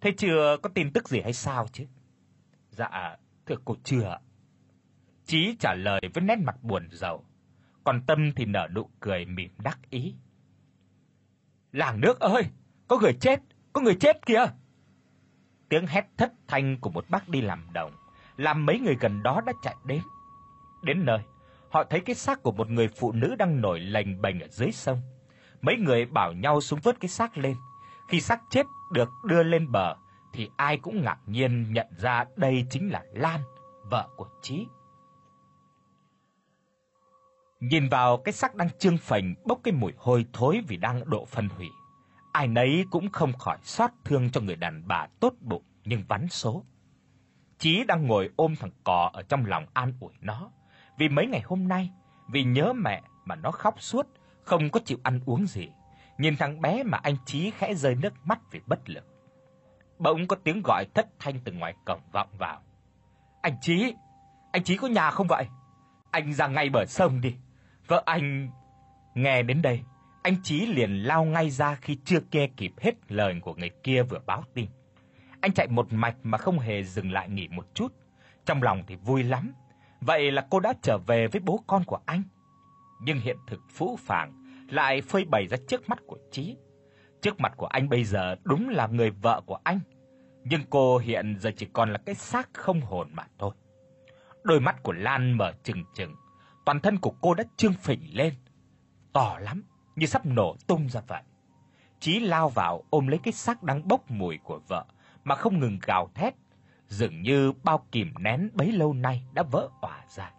Thế chưa có tin tức gì hay sao chứ? Dạ, thưa cô chưa. Chí trả lời với nét mặt buồn rầu, còn Tâm thì nở nụ cười mỉm đắc ý. Làng nước ơi, có người chết, có người chết kìa. Tiếng hét thất thanh của một bác đi làm đồng, làm mấy người gần đó đã chạy đến. Đến nơi, họ thấy cái xác của một người phụ nữ đang nổi lềnh bềnh ở dưới sông. Mấy người bảo nhau xuống vớt cái xác lên. Khi xác chết được đưa lên bờ thì ai cũng ngạc nhiên nhận ra đây chính là Lan, vợ của Chí. Nhìn vào cái xác đang trương phình bốc cái mùi hôi thối vì đang độ phân hủy, ai nấy cũng không khỏi xót thương cho người đàn bà tốt bụng nhưng vắn số. Chí đang ngồi ôm thằng cò ở trong lòng an ủi nó, vì mấy ngày hôm nay vì nhớ mẹ mà nó khóc suốt, không có chịu ăn uống gì. Nhìn thằng bé mà anh Chí khẽ rơi nước mắt vì bất lực. Bỗng có tiếng gọi thất thanh từ ngoài cổng vọng vào. "Anh Chí, anh Chí có nhà không vậy? Anh ra ngay bờ sông đi. Vợ anh..." Nghe đến đây, anh Chí liền lao ngay ra khi chưa nghe kịp hết lời của người kia vừa báo tin. Anh chạy một mạch mà không hề dừng lại nghỉ một chút, trong lòng thì vui lắm. Vậy là cô đã trở về với bố con của anh. Nhưng hiện thực phũ phàng lại phơi bày ra trước mắt của Chí. Trước mặt của anh bây giờ đúng là người vợ của anh, nhưng cô hiện giờ chỉ còn là cái xác không hồn mà thôi. Đôi mắt của Lan mở trừng trừng, toàn thân của cô đã trương phình lên, to lắm, như sắp nổ tung ra vậy. Chí lao vào ôm lấy cái xác đang bốc mùi của vợ mà không ngừng gào thét, dường như bao kìm nén bấy lâu nay đã vỡ òa ra.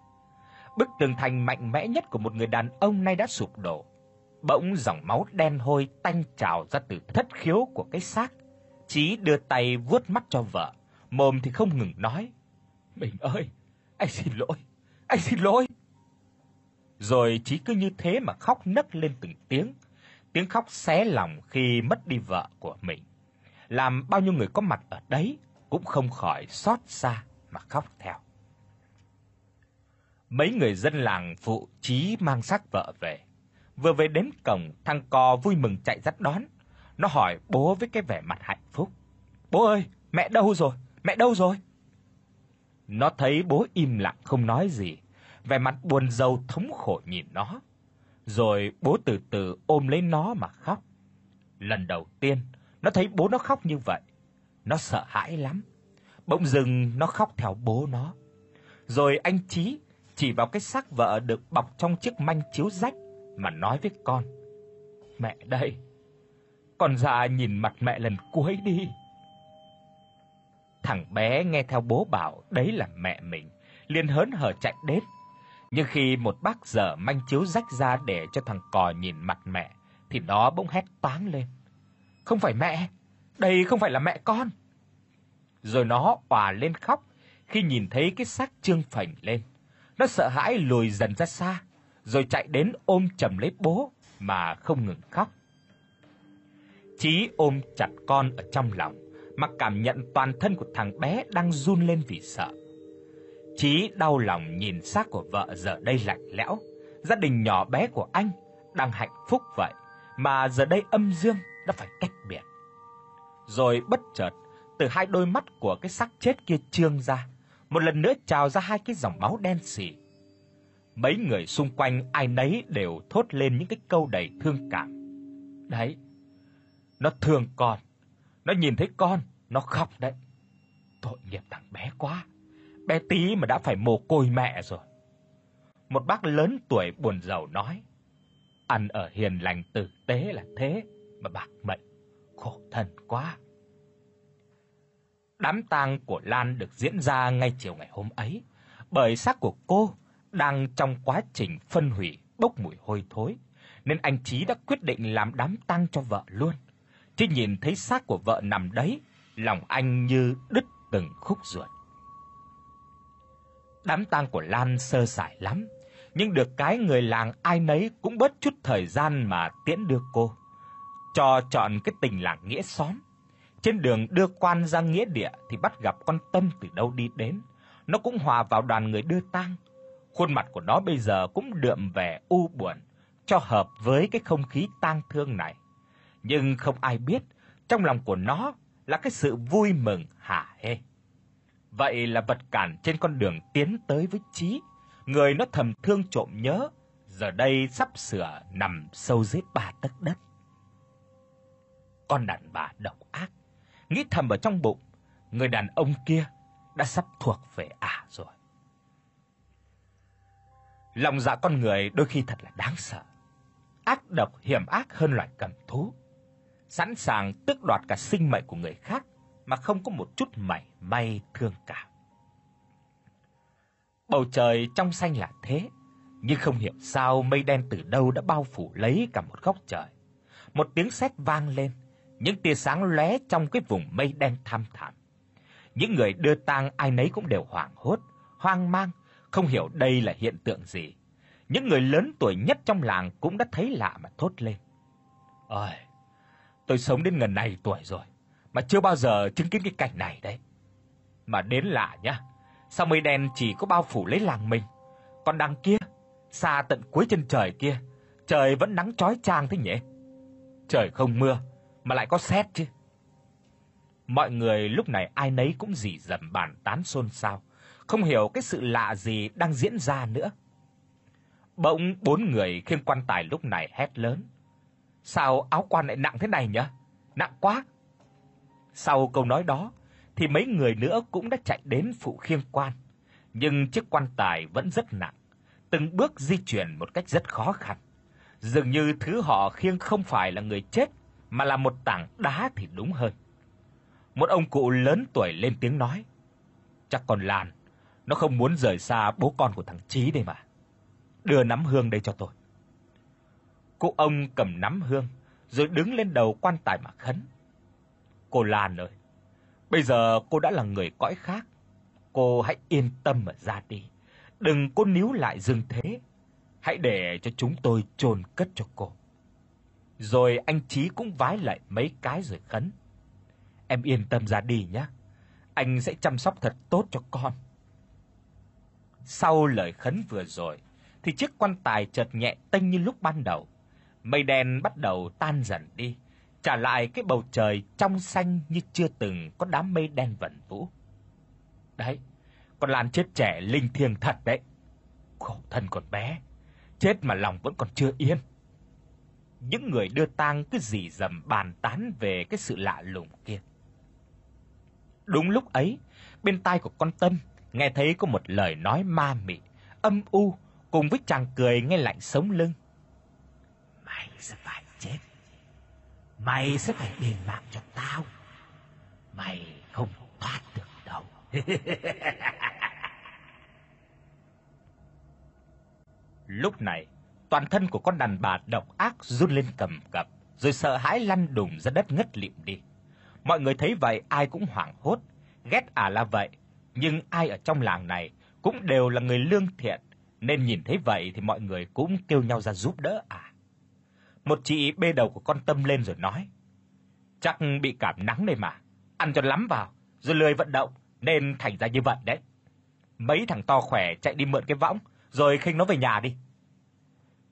Bức tường thành mạnh mẽ nhất của một người đàn ông nay đã sụp đổ. Bỗng dòng máu đen hôi tanh trào ra từ thất khiếu của cái xác. Chí đưa tay vuốt mắt cho vợ, mồm thì không ngừng nói: "Mình ơi, anh xin lỗi, anh xin lỗi." Rồi Chí cứ như thế mà khóc nấc lên từng tiếng, tiếng khóc xé lòng khi mất đi vợ của mình, làm bao nhiêu người có mặt ở đấy cũng không khỏi xót xa mà khóc theo. Mấy người dân làng phụ trí mang xác vợ về. Vừa về đến cổng, thằng cò vui mừng chạy dắt đón. Nó hỏi bố với cái vẻ mặt hạnh phúc. "Bố ơi, mẹ đâu rồi? Mẹ đâu rồi?" Nó thấy bố im lặng không nói gì, vẻ mặt buồn rầu thống khổ nhìn nó. Rồi bố từ từ ôm lấy nó mà khóc. Lần đầu tiên nó thấy bố nó khóc như vậy, nó sợ hãi lắm. Bỗng dưng nó khóc theo bố nó. Rồi anh Chí chỉ vào cái xác vợ được bọc trong chiếc manh chiếu rách mà nói với con: "Mẹ đây, con ra nhìn mặt mẹ lần cuối đi." Thằng bé nghe theo bố bảo đấy là mẹ mình, liền hớn hở chạy đến. Nhưng khi một bác dở manh chiếu rách ra để cho thằng cò nhìn mặt mẹ thì nó bỗng hét toáng lên. "Không phải mẹ, đây không phải là mẹ con." Rồi nó òa lên khóc khi nhìn thấy cái xác trương phình lên. Nó sợ hãi lùi dần ra xa, rồi chạy đến ôm chầm lấy bố mà không ngừng khóc. Chí ôm chặt con ở trong lòng, mà cảm nhận toàn thân của thằng bé đang run lên vì sợ. Chí đau lòng nhìn xác của vợ giờ đây lạnh lẽo, gia đình nhỏ bé của anh đang hạnh phúc vậy mà giờ đây âm dương đã phải cách biệt. Rồi bất chợt, từ hai đôi mắt của cái xác chết kia trương ra, một lần nữa trào ra hai cái dòng máu đen sì. Mấy người xung quanh ai nấy đều thốt lên những cái câu đầy thương cảm. Đấy, nó thương con, nó nhìn thấy con, nó khóc đấy. Tội nghiệp thằng bé quá. Bé tí mà đã phải mồ côi mẹ rồi. Một bác lớn tuổi buồn rầu nói: "Ăn ở hiền lành tử tế là thế mà bạc mệnh, khổ thân quá." Đám tang của Lan được diễn ra ngay chiều ngày hôm ấy, bởi xác của cô đang trong quá trình phân hủy bốc mùi hôi thối, nên anh Chí đã quyết định làm đám tang cho vợ luôn. Chứ nhìn thấy xác của vợ nằm đấy, lòng anh như đứt từng khúc ruột. Đám tang của Lan sơ sài lắm, nhưng được cái người làng ai nấy cũng bớt chút thời gian mà tiễn đưa cô. Cho chọn cái tình làng nghĩa xóm. Trên đường đưa quan ra nghĩa địa thì bắt gặp con Tâm từ đâu đi đến, nó cũng hòa vào đoàn người đưa tang. Khuôn mặt của nó bây giờ cũng đượm vẻ u buồn, cho hợp với cái không khí tang thương này. Nhưng không ai biết, trong lòng của nó là cái sự vui mừng hả hê. Vậy là vật cản trên con đường tiến tới với Chí, người nó thầm thương trộm nhớ, giờ đây sắp sửa nằm sâu dưới ba tấc đất. Con đàn bà độc ác, nghĩ thầm ở trong bụng, người đàn ông kia đã sắp thuộc về ả rồi. Lòng dạ con người đôi khi thật là đáng sợ. Ác độc hiểm ác hơn loài cầm thú, sẵn sàng tước đoạt cả sinh mệnh của người khác mà không có một chút mảy may thương cảm. Bầu trời trong xanh là thế, nhưng không hiểu sao mây đen từ đâu đã bao phủ lấy cả một góc trời. Một tiếng sét vang lên, những tia sáng lóe trong cái vùng mây đen thăm thẳm. Những người đưa tang ai nấy cũng đều hoảng hốt, hoang mang, không hiểu đây là hiện tượng gì. Những người lớn tuổi nhất trong làng cũng đã thấy lạ mà thốt lên. "Ôi, tôi sống đến gần này tuổi rồi mà chưa bao giờ chứng kiến cái cảnh này đấy. Mà đến lạ nhá. Sao mây đen chỉ có bao phủ lấy làng mình, còn đằng kia, xa tận cuối chân trời kia, trời vẫn nắng chói chang thế nhỉ? Trời không mưa mà lại có sét chứ. Mọi người lúc này ai nấy cũng rỉ rầm bàn tán xôn xao, không hiểu cái sự lạ gì đang diễn ra nữa. Bỗng bốn người khiêng quan tài lúc này hét lớn: "Sao áo quan lại nặng thế này nhỉ? Nặng quá!" Sau câu nói đó thì mấy người nữa cũng đã chạy đến phụ khiêng quan, nhưng chiếc quan tài vẫn rất nặng, từng bước di chuyển một cách rất khó khăn. Dường như thứ họ khiêng không phải là người chết mà là một tảng đá thì đúng hơn. Một ông cụ lớn tuổi lên tiếng nói: "Chắc con Lan nó không muốn rời xa bố con của thằng Chí đây mà. Đưa nắm hương đây cho tôi." Cụ ông cầm nắm hương rồi đứng lên đầu quan tài mà khấn. "Cô Lan ơi, bây giờ cô đã là người cõi khác, cô hãy yên tâm mà ra đi, đừng có níu lại dương thế, hãy để cho chúng tôi chôn cất cho cô." Rồi anh Chí cũng vái lại mấy cái rồi khấn. Em yên tâm ra đi nhé. Anh sẽ chăm sóc thật tốt cho con. Sau lời khấn vừa rồi thì chiếc quan tài chợt nhẹ tênh như lúc ban đầu. Mây đen bắt đầu tan dần đi, trả lại cái bầu trời trong xanh như chưa từng có đám mây đen vẩn vũ. Đấy, con Lan chết trẻ linh thiêng thật đấy. Khổ thân còn bé, chết mà lòng vẫn còn chưa yên. Những người đưa tang cứ rỉ rầm bàn tán về cái sự lạ lùng kia. Đúng lúc ấy, bên tai của con Tâm nghe thấy có một lời nói ma mị, âm u cùng với chàng cười nghe lạnh sống lưng. Mày sẽ phải chết. Mày sẽ phải đền mạng cho tao. Mày không thoát được đâu. Lúc này, toàn thân của con đàn bà độc ác run lên cầm cập, rồi sợ hãi lăn đùng ra đất ngất lịm đi. Mọi người thấy vậy ai cũng hoảng hốt, ghét à là vậy, nhưng ai ở trong làng này cũng đều là người lương thiện, nên nhìn thấy vậy thì mọi người cũng kêu nhau ra giúp đỡ à. Một chị bê đầu của con Tâm lên rồi nói: "Chắc bị cảm nắng đây mà, ăn cho lắm vào, rồi lười vận động nên thành ra như vậy đấy. Mấy thằng to khỏe chạy đi mượn cái võng, rồi khinh nó về nhà đi."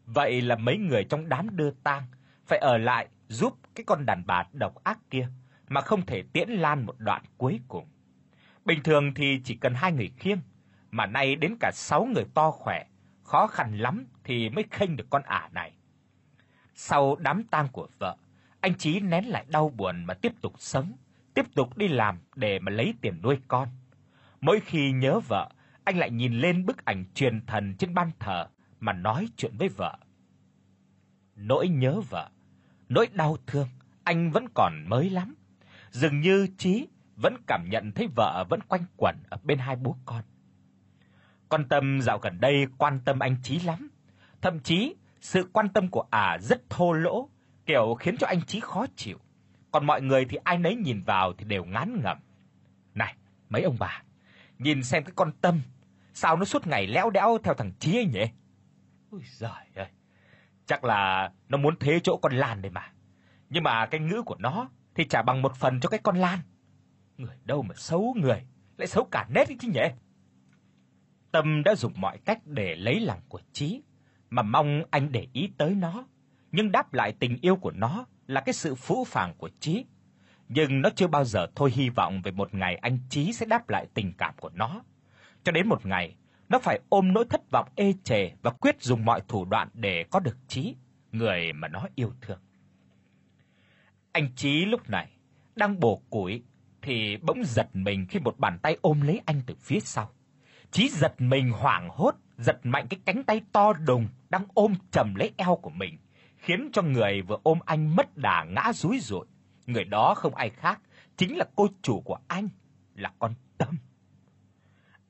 Vậy là mấy người trong đám đưa tang phải ở lại giúp cái con đàn bà độc ác kia mà không thể tiễn Lan một đoạn cuối cùng. Bình thường thì chỉ cần hai người khiêng, mà nay đến cả sáu người to khỏe, khó khăn lắm thì mới khênh được con ả này. Sau đám tang của vợ, anh Chí nén lại đau buồn mà tiếp tục sống, tiếp tục đi làm để mà lấy tiền nuôi con. Mỗi khi nhớ vợ, anh lại nhìn lên bức ảnh truyền thần trên ban thờ mà nói chuyện với vợ. Nỗi nhớ vợ, nỗi đau thương anh vẫn còn mới lắm. Dường như trí vẫn cảm nhận thấy vợ vẫn quanh quẩn ở bên hai bố con. Con Tâm dạo gần đây quan tâm anh Chí lắm, thậm chí sự quan tâm của ả rất thô lỗ, kiểu khiến cho anh Chí khó chịu. Còn mọi người thì ai nấy nhìn vào thì đều ngán ngẩm. Này, mấy ông bà, nhìn xem cái con Tâm, sao nó suốt ngày léo đẽo theo thằng Chí ấy nhỉ? Ôi giời ơi. Chắc là nó muốn thế chỗ con Lan đây mà. Nhưng mà cái ngữ của nó thì chả bằng một phần cho cái con Lan. Người đâu mà xấu người, lại xấu cả nét ấy chứ nhỉ? Tâm đã dùng mọi cách để lấy lòng của Chí, mà mong anh để ý tới nó, nhưng đáp lại tình yêu của nó là cái sự phũ phàng của Chí. Nhưng nó chưa bao giờ thôi hy vọng về một ngày anh Chí sẽ đáp lại tình cảm của nó. Cho đến một ngày, nó phải ôm nỗi thất vọng ê chề và quyết dùng mọi thủ đoạn để có được Chí, người mà nó yêu thương. Anh Chí lúc này đang bổ củi thì bỗng giật mình khi một bàn tay ôm lấy anh từ phía sau. Chí giật mình hoảng hốt, giật mạnh cái cánh tay to đùng đang ôm chầm lấy eo của mình, khiến cho người vừa ôm anh mất đà ngã rúi rụi. Người đó không ai khác, chính là cô chủ của anh, là con Tâm.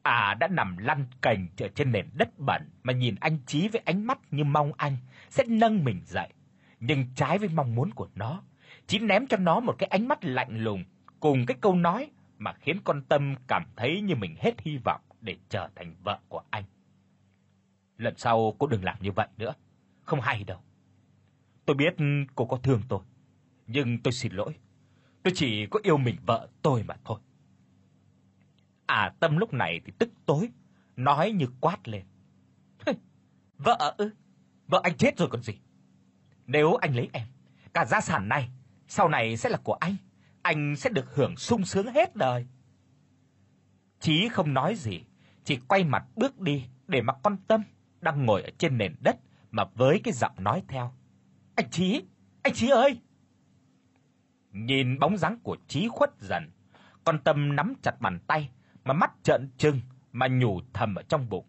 À đã nằm lăn cành ở trên nền đất bẩn mà nhìn anh Chí với ánh mắt như mong anh sẽ nâng mình dậy, nhưng trái với mong muốn của nó, Chí ném cho nó một cái ánh mắt lạnh lùng cùng cái câu nói mà khiến con Tâm cảm thấy như mình hết hy vọng để trở thành vợ của anh. Lần sau cô đừng làm như vậy nữa, không hay đâu. Tôi biết cô có thương tôi, nhưng tôi xin lỗi. Tôi chỉ có yêu mình vợ tôi mà thôi. À Tâm lúc này thì tức tối, nói như quát lên. Vợ ư? Vợ anh chết rồi còn gì. Nếu anh lấy em, cả gia sản này sau này sẽ là của anh, anh sẽ được hưởng sung sướng hết đời. Chí không nói gì, chỉ quay mặt bước đi để mặc con Tâm đang ngồi ở trên nền đất mà với cái giọng nói theo. "Anh Chí, anh Chí ơi!" Nhìn bóng dáng của Chí khuất dần, con Tâm nắm chặt bàn tay mà mắt trợn trừng mà nhủ thầm ở trong bụng.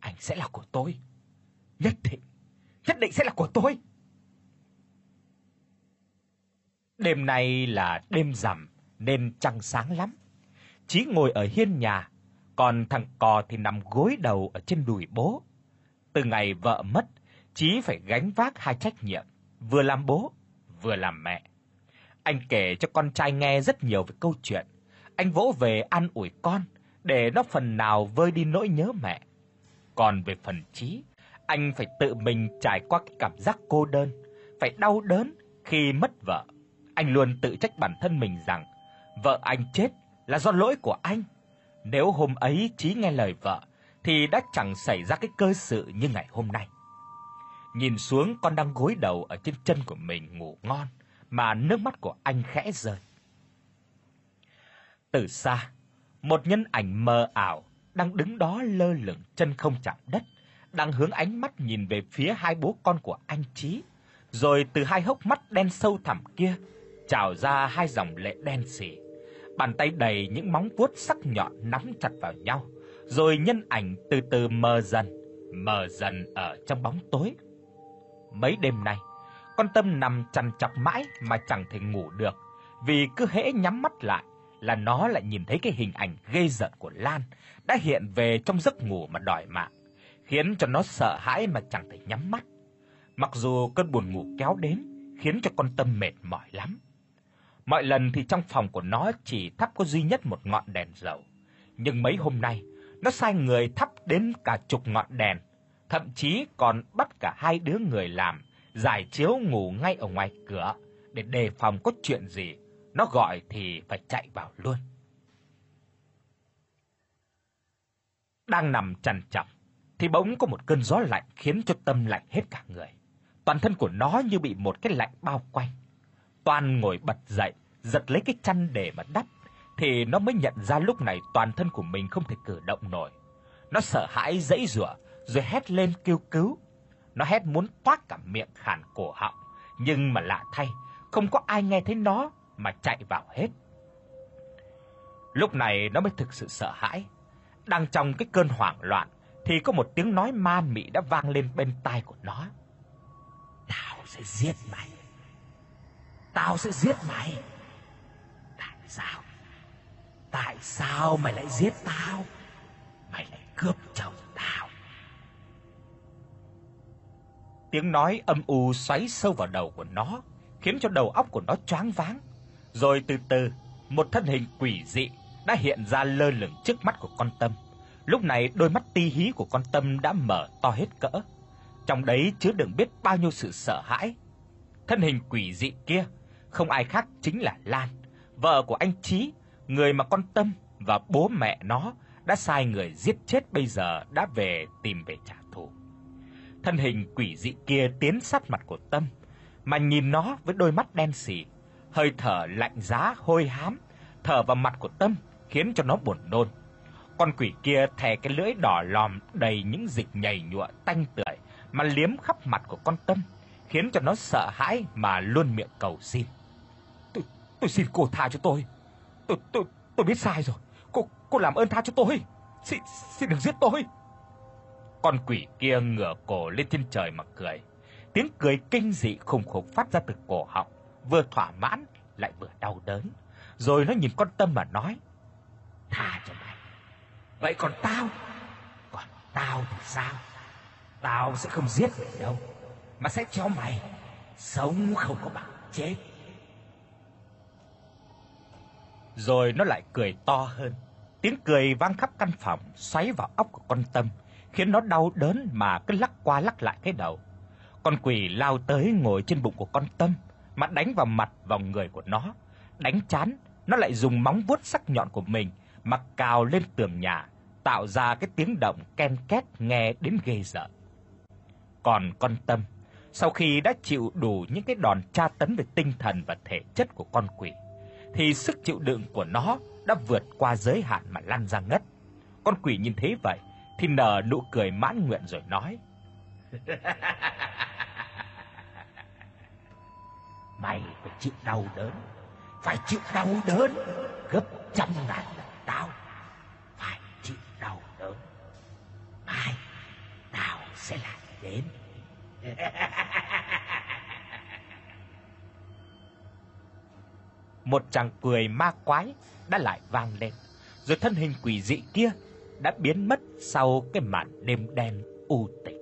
Anh sẽ là của tôi. Nhất định, nhất định sẽ là của tôi. Đêm nay là đêm rằm nên trăng sáng lắm. Chí ngồi ở hiên nhà, còn thằng cò thì nằm gối đầu ở trên đùi bố. Từ ngày vợ mất, Chí phải gánh vác hai trách nhiệm, vừa làm bố, vừa làm mẹ. Anh kể cho con trai nghe rất nhiều về câu chuyện. Anh vỗ về an ủi con để nó phần nào vơi đi nỗi nhớ mẹ. Còn về phần trí anh phải tự mình trải qua cái cảm giác cô đơn, phải đau đớn khi mất vợ. Anh luôn tự trách bản thân mình rằng vợ anh chết là do lỗi của anh. Nếu hôm ấy Chí nghe lời vợ thì đã chẳng xảy ra cái cơ sự như ngày hôm nay. Nhìn xuống con đang gối đầu ở trên chân của mình ngủ ngon mà nước mắt của anh khẽ rơi. Từ xa, một nhân ảnh mờ ảo đang đứng đó lơ lửng chân không chạm đất, đang hướng ánh mắt nhìn về phía hai bố con của anh Chí, rồi từ hai hốc mắt đen sâu thẳm kia trào ra hai dòng lệ đen sì. Bàn tay đầy những móng vuốt sắc nhọn nắm chặt vào nhau, rồi nhân ảnh từ từ mờ dần, mờ dần ở trong bóng tối. Mấy đêm nay, con Tâm nằm chằn chọc mãi mà chẳng thể ngủ được, vì cứ hễ nhắm mắt lại là nó lại nhìn thấy cái hình ảnh ghê rợn của Lan đã hiện về trong giấc ngủ mà đòi mạng, khiến cho nó sợ hãi mà chẳng thể nhắm mắt. Mặc dù cơn buồn ngủ kéo đến khiến cho con Tâm mệt mỏi lắm. Mọi lần thì trong phòng của nó chỉ thắp có duy nhất một ngọn đèn dầu, nhưng mấy hôm nay nó sai người thắp đến cả chục ngọn đèn, thậm chí còn bắt cả hai đứa người làm giải chiếu ngủ ngay ở ngoài cửa để đề phòng có chuyện gì, nó gọi thì phải chạy vào luôn. Đang nằm chằn chọc thì bỗng có một cơn gió lạnh khiến cho tâm lạnh hết cả người. Toàn thân của nó như bị một cái lạnh bao quanh. Toàn ngồi bật dậy, giật lấy cái chăn để mà đắp thì nó mới nhận ra lúc này toàn thân của mình không thể cử động nổi. Nó sợ hãi giãy giụa rồi hét lên kêu cứu. Nó hét muốn toát cả miệng khản cổ họng, nhưng mà lạ thay, không có ai nghe thấy nó mà chạy vào hết. Lúc này nó mới thực sự sợ hãi. Đang trong cái cơn hoảng loạn thì có một tiếng nói ma mị đã vang lên bên tai của nó. Tao sẽ giết mày. Tao sẽ giết mày. Tại sao? Tại sao mày lại giết tao? Mày lại cướp chồng tao. Tiếng nói âm u xoáy sâu vào đầu của nó, khiến cho đầu óc của nó choáng váng. Rồi từ từ, một thân hình quỷ dị đã hiện ra lơ lửng trước mắt của con Tâm. Lúc này đôi mắt ti hí của con Tâm đã mở to hết cỡ. Trong đấy chứa đựng biết bao nhiêu sự sợ hãi. Thân hình quỷ dị kia không ai khác chính là Lan, vợ của anh Chí, người mà con Tâm và bố mẹ nó đã sai người giết chết bây giờ đã về tìm về trả thù. Thân hình quỷ dị kia tiến sát mặt của Tâm, mà nhìn nó với đôi mắt đen sì, hơi thở lạnh giá hôi hám thở vào mặt của Tâm khiến cho nó buồn nôn. Con quỷ kia thè cái lưỡi đỏ lòm đầy những dịch nhầy nhụa tanh tưởi mà liếm khắp mặt của con Tâm, khiến cho nó sợ hãi mà luôn miệng cầu xin. "Tôi tôi xin cô tha cho tôi. Tôi tôi tôi biết sai rồi. Cô cô làm ơn tha cho tôi. Xin xin đừng giết tôi." Con quỷ kia ngửa cổ lên trên trời mà cười. Tiếng cười kinh dị khủng khủng phát ra từ cổ họng, vừa thỏa mãn lại vừa đau đớn. Rồi nó nhìn con Tâm mà nói: "Tha cho mày. Vậy còn tao? Còn tao thì sao? Tao sẽ không giết mày đâu, mà sẽ cho mày sống không có bằng chết." Rồi nó lại cười to hơn. Tiếng cười vang khắp căn phòng, xoáy vào óc của con Tâm, khiến nó đau đớn mà cứ lắc qua lắc lại cái đầu. Con quỷ lao tới ngồi trên bụng của con Tâm, mà đánh vào mặt vào người của nó. Đánh chán, nó lại dùng móng vuốt sắc nhọn của mình mà cào lên tường nhà, tạo ra cái tiếng động ken két nghe đến ghê rợn. Còn con Tâm, sau khi đã chịu đủ những cái đòn tra tấn về tinh thần và thể chất của con quỷ, thì sức chịu đựng của nó đã vượt qua giới hạn mà lăn ra ngất. Con quỷ nhìn thấy vậy thì nở nụ cười mãn nguyện rồi nói: "Mày phải chịu đau đớn, phải chịu đau đớn gấp trăm ngàn lần tao. Phải chịu đau đớn. Mai tao sẽ lại đến." Một chàng cười ma quái đã lại vang lên, rồi thân hình quỷ dị kia đã biến mất sau cái màn đêm đen u tịch.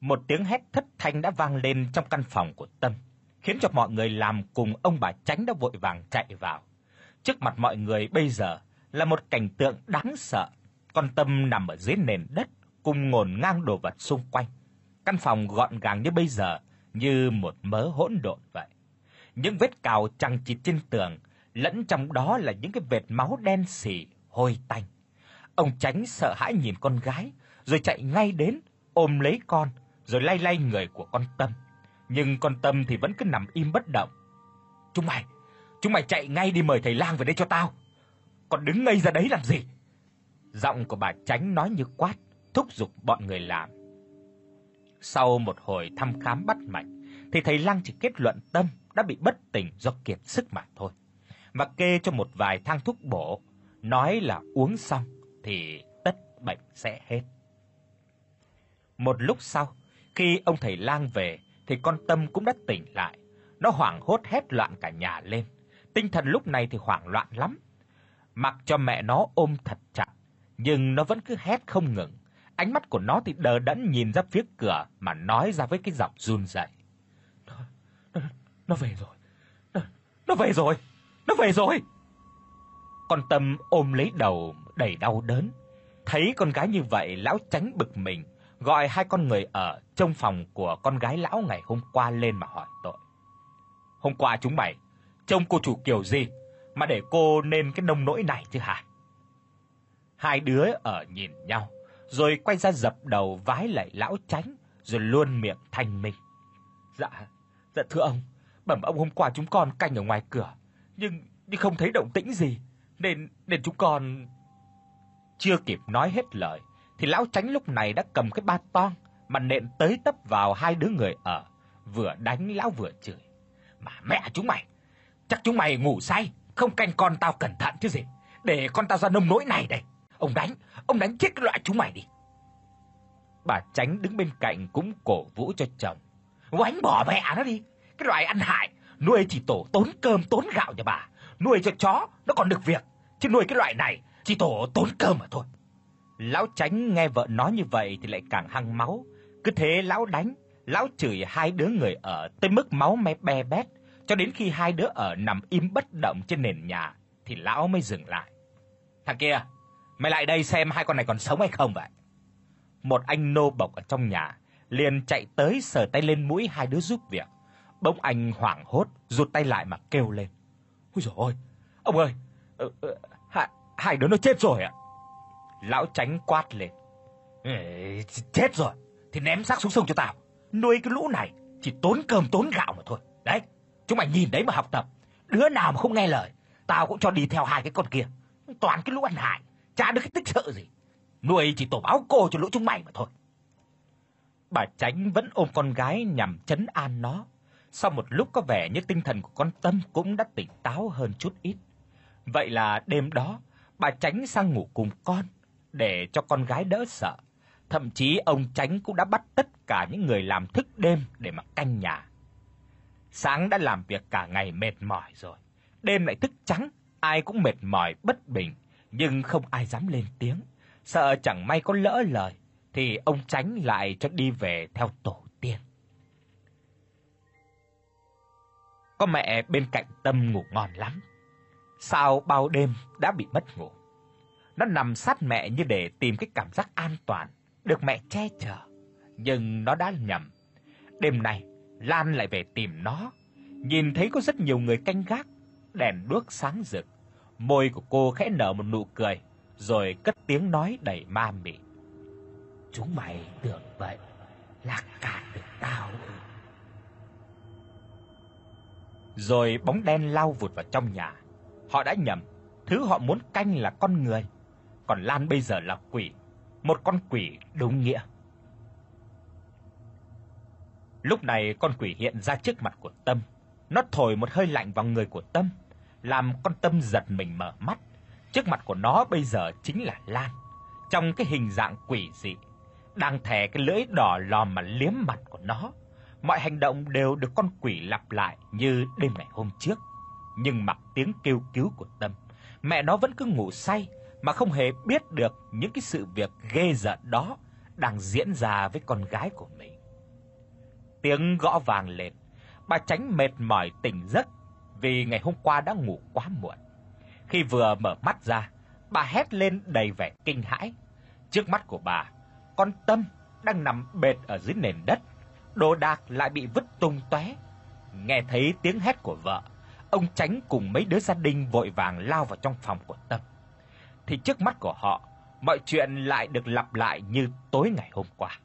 Một tiếng hét thất thanh đã vang lên trong căn phòng của Tâm, khiến cho mọi người làm cùng ông bà Tránh đã vội vàng chạy vào. Trước mặt mọi người bây giờ là một cảnh tượng đáng sợ. Con Tâm nằm ở dưới nền đất cùng ngổn ngang đồ vật xung quanh. Căn phòng gọn gàng như bây giờ như một mớ hỗn độn vậy. Những vết cào chằng chịt trên tường, lẫn trong đó là những cái vệt máu đen sì hôi tanh. Ông Tránh sợ hãi nhìn con gái, rồi chạy ngay đến ôm lấy con, rồi lay lay người của con Tâm. Nhưng con Tâm thì vẫn cứ nằm im bất động. "Chúng mày, chúng mày chạy ngay đi mời thầy lang về đây cho tao. Còn đứng ngây ra đấy làm gì?" Giọng của bà Tránh nói như quát, thúc giục bọn người làm. Sau một hồi thăm khám bắt mạch, thì thầy lang chỉ kết luận Tâm đã bị bất tỉnh do kiệt sức mà thôi. và kê cho một vài thang thuốc bổ, nói là uống xong thì tất bệnh sẽ hết. Một lúc sau, khi ông thầy lang về thì con Tâm cũng đã tỉnh lại. Nó hoảng hốt hét loạn cả nhà lên. Tinh thần lúc này thì hoảng loạn lắm. Mặc cho mẹ nó ôm thật chặt, nhưng nó vẫn cứ hét không ngừng. Ánh mắt của nó thì đờ đẫn nhìn ra phía cửa mà nói ra với cái giọng run rẩy. Nó, nó, nó về rồi. Nó, nó về rồi. Nó về rồi. Con Tâm ôm lấy đầu đầy đau đớn. Thấy con gái như vậy, lão tránh bực mình, gọi hai con người ở trong phòng của con gái lão ngày hôm qua lên mà hỏi tội. Hôm qua chúng mày trông cô chủ kiểu gì mà để cô nên cái nông nỗi này chứ hả? Hai đứa ở nhìn nhau, rồi quay ra dập đầu vái lạy lão tránh, rồi luôn miệng thanh minh. Dạ, dạ thưa ông, bẩm ông hôm qua chúng con canh ở ngoài cửa, nhưng nhưng không thấy động tĩnh gì, nên nên chúng con chưa kịp nói hết lời thì lão tránh lúc này đã cầm cái ba toang mà nện tới tấp vào hai đứa người ở, vừa đánh lão vừa chửi. Mà mẹ chúng mày, chắc chúng mày ngủ say, không canh con tao cẩn thận chứ gì. Để con tao ra nông nỗi này đây. Ông đánh, ông đánh chết cái loại chúng mày đi. Bà Tránh đứng bên cạnh cũng cổ vũ cho chồng. Oánh bỏ mẹ nó đi, cái loại ăn hại, nuôi chỉ tổ tốn cơm tốn gạo cho bà. nuôi cho chó nó còn được việc, chứ nuôi cái loại này chỉ tổ tốn cơm mà thôi. Lão Tránh nghe vợ nói như vậy thì lại càng hăng máu, cứ thế lão đánh, lão chửi hai đứa người ở tới mức máu me be bét, cho đến khi hai đứa ở nằm im bất động trên nền nhà thì lão mới dừng lại. "Thằng kia, mày lại đây xem hai con này còn sống hay không vậy?" Một anh nô bộc ở trong nhà liền chạy tới sờ tay lên mũi hai đứa giúp việc. Bỗng anh hoảng hốt, rụt tay lại mà kêu lên. "Ôi giời ơi, ông ơi, ờ, ờ, hai, hai đứa nó chết rồi ạ." Lão Tránh quát lên. Ê, chết rồi thì ném xác xuống sông cho tao. Nuôi cái lũ này chỉ tốn cơm tốn gạo mà thôi. Đấy, chúng mày nhìn đấy mà học tập. Đứa nào mà không nghe lời, tao cũng cho đi theo hai cái con kia. Toàn cái lũ ăn hại, chả được cái tích sợ gì. Nuôi chỉ tổ báo cô cho lũ chúng mày mà thôi. Bà Tránh vẫn ôm con gái nhằm chấn an nó. Sau một lúc có vẻ như tinh thần của con Tâm cũng đã tỉnh táo hơn chút ít. Vậy là đêm đó, bà Tránh sang ngủ cùng con để cho con gái đỡ sợ. Thậm chí ông Tránh cũng đã bắt tất cả những người làm thức đêm để mà canh nhà. Sáng đã làm việc cả ngày mệt mỏi rồi, đêm lại thức trắng, ai cũng mệt mỏi bất bình, nhưng không ai dám lên tiếng, sợ chẳng may có lỡ lời thì ông Tránh lại cho đi về theo tổ tiên. Có mẹ bên cạnh Tâm ngủ ngon lắm. Sao bao đêm đã bị mất ngủ. Nó nằm sát mẹ như để tìm cái cảm giác an toàn, được mẹ che chở. Nhưng nó đã nhầm. Đêm nay, Lan lại về tìm nó, nhìn thấy có rất nhiều người canh gác, đèn đuốc sáng rực. Môi của cô khẽ nở một nụ cười, rồi cất tiếng nói đầy ma mị. Chúng mày tưởng vậy là cản được tao ư? Rồi bóng đen lao vụt vào trong nhà. Họ đã nhầm, thứ họ muốn canh là con người, còn Lan bây giờ là quỷ, một con quỷ đúng nghĩa. Lúc này con quỷ hiện ra trước mặt của Tâm, nó thổi một hơi lạnh vào người của Tâm, làm con Tâm giật mình mở mắt. Trước mặt của nó bây giờ chính là Lan, trong cái hình dạng quỷ dị, đang thè cái lưỡi đỏ lòm mà liếm mặt của nó. Mọi hành động đều được con quỷ lặp lại như đêm ngày hôm trước, nhưng mặc tiếng kêu cứu của Tâm, mẹ nó vẫn cứ ngủ say mà không hề biết được những cái sự việc ghê rợn đó đang diễn ra với con gái của mình. Tiếng gõ vàng lên, bà Tránh mệt mỏi tỉnh giấc vì ngày hôm qua đã ngủ quá muộn. Khi vừa mở mắt ra, bà hét lên đầy vẻ kinh hãi. Trước mắt của bà, con Tâm đang nằm bệt ở dưới nền đất, đồ đạc lại bị vứt tung tóe. Nghe thấy tiếng hét của vợ, ông Tránh cùng mấy đứa gia đình vội vàng lao vào trong phòng của Tâm. Thì trước mắt của họ, mọi chuyện lại được lặp lại như tối ngày hôm qua.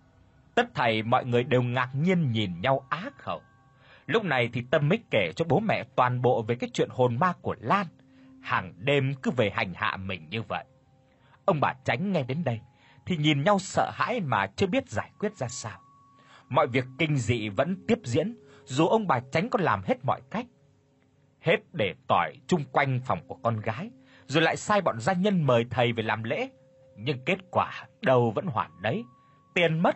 Tất thảy mọi người đều ngạc nhiên nhìn nhau á khẩu. Lúc này thì Tâm mới kể cho bố mẹ toàn bộ về cái chuyện hồn ma của Lan, hàng đêm cứ về hành hạ mình như vậy. Ông bà Tránh nghe đến đây thì nhìn nhau sợ hãi mà chưa biết giải quyết ra sao. Mọi việc kinh dị vẫn tiếp diễn, dù ông bà Tránh có làm hết mọi cách. Hết để tỏi chung quanh phòng của con gái, rồi lại sai bọn gia nhân mời thầy về làm lễ, nhưng kết quả đầu vẫn hoàn đấy, tiền mất,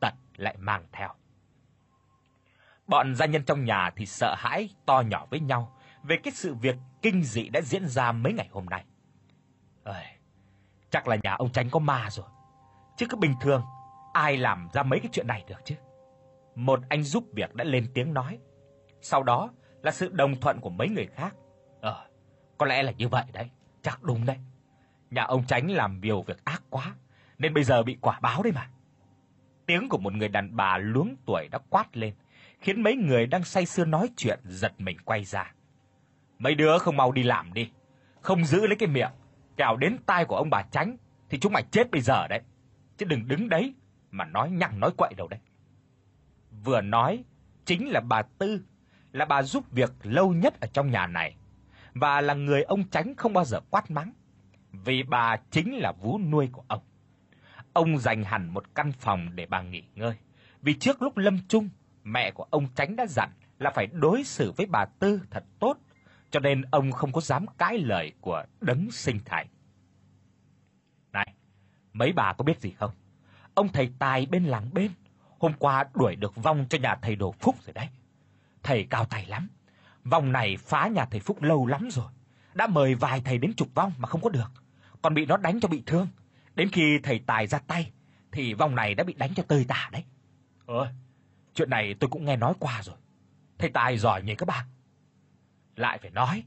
tật lại mang theo. Bọn gia nhân trong nhà thì sợ hãi to nhỏ với nhau về cái sự việc kinh dị đã diễn ra mấy ngày hôm nay. Ơi, chắc là nhà ông Tránh có ma rồi. Chứ cứ bình thường ai làm ra mấy cái chuyện này được chứ. Một anh giúp việc đã lên tiếng nói. Sau đó là sự đồng thuận của mấy người khác. Ờ, có lẽ là như vậy đấy, chắc đúng đấy. Nhà ông Tránh làm nhiều việc ác quá nên bây giờ bị quả báo đấy mà. Tiếng của một người đàn bà luống tuổi đã quát lên, khiến mấy người đang say sưa nói chuyện giật mình quay ra. Mấy đứa không mau đi làm đi, không giữ lấy cái miệng, kẻo đến tai của ông bà Tránh thì chúng mày chết bây giờ đấy. Chứ đừng đứng đấy mà nói nhăng nói quậy đâu đấy. Vừa nói chính là bà Tư, là bà giúp việc lâu nhất ở trong nhà này và là người ông Tránh không bao giờ quát mắng, vì bà chính là vú nuôi của ông. Ông dành hẳn một căn phòng để bà nghỉ ngơi, vì trước lúc lâm chung, mẹ của ông Tránh đã dặn là phải đối xử với bà Tư thật tốt, cho nên ông không có dám cãi lời của đấng sinh thành. Này, mấy bà có biết gì không? Ông thầy tài bên làng bên hôm qua đuổi được vong cho nhà thầy Đồ Phúc rồi đấy. Thầy cao tay lắm. Vong này phá nhà thầy Phúc lâu lắm rồi, đã mời vài thầy đến trục vong mà không có được, còn bị nó đánh cho bị thương. Đến khi thầy Tài ra tay thì vong này đã bị đánh cho tơi tả đấy. Ơi, chuyện này tôi cũng nghe nói qua rồi. Thầy Tài giỏi nhỉ các bạn. Lại phải nói,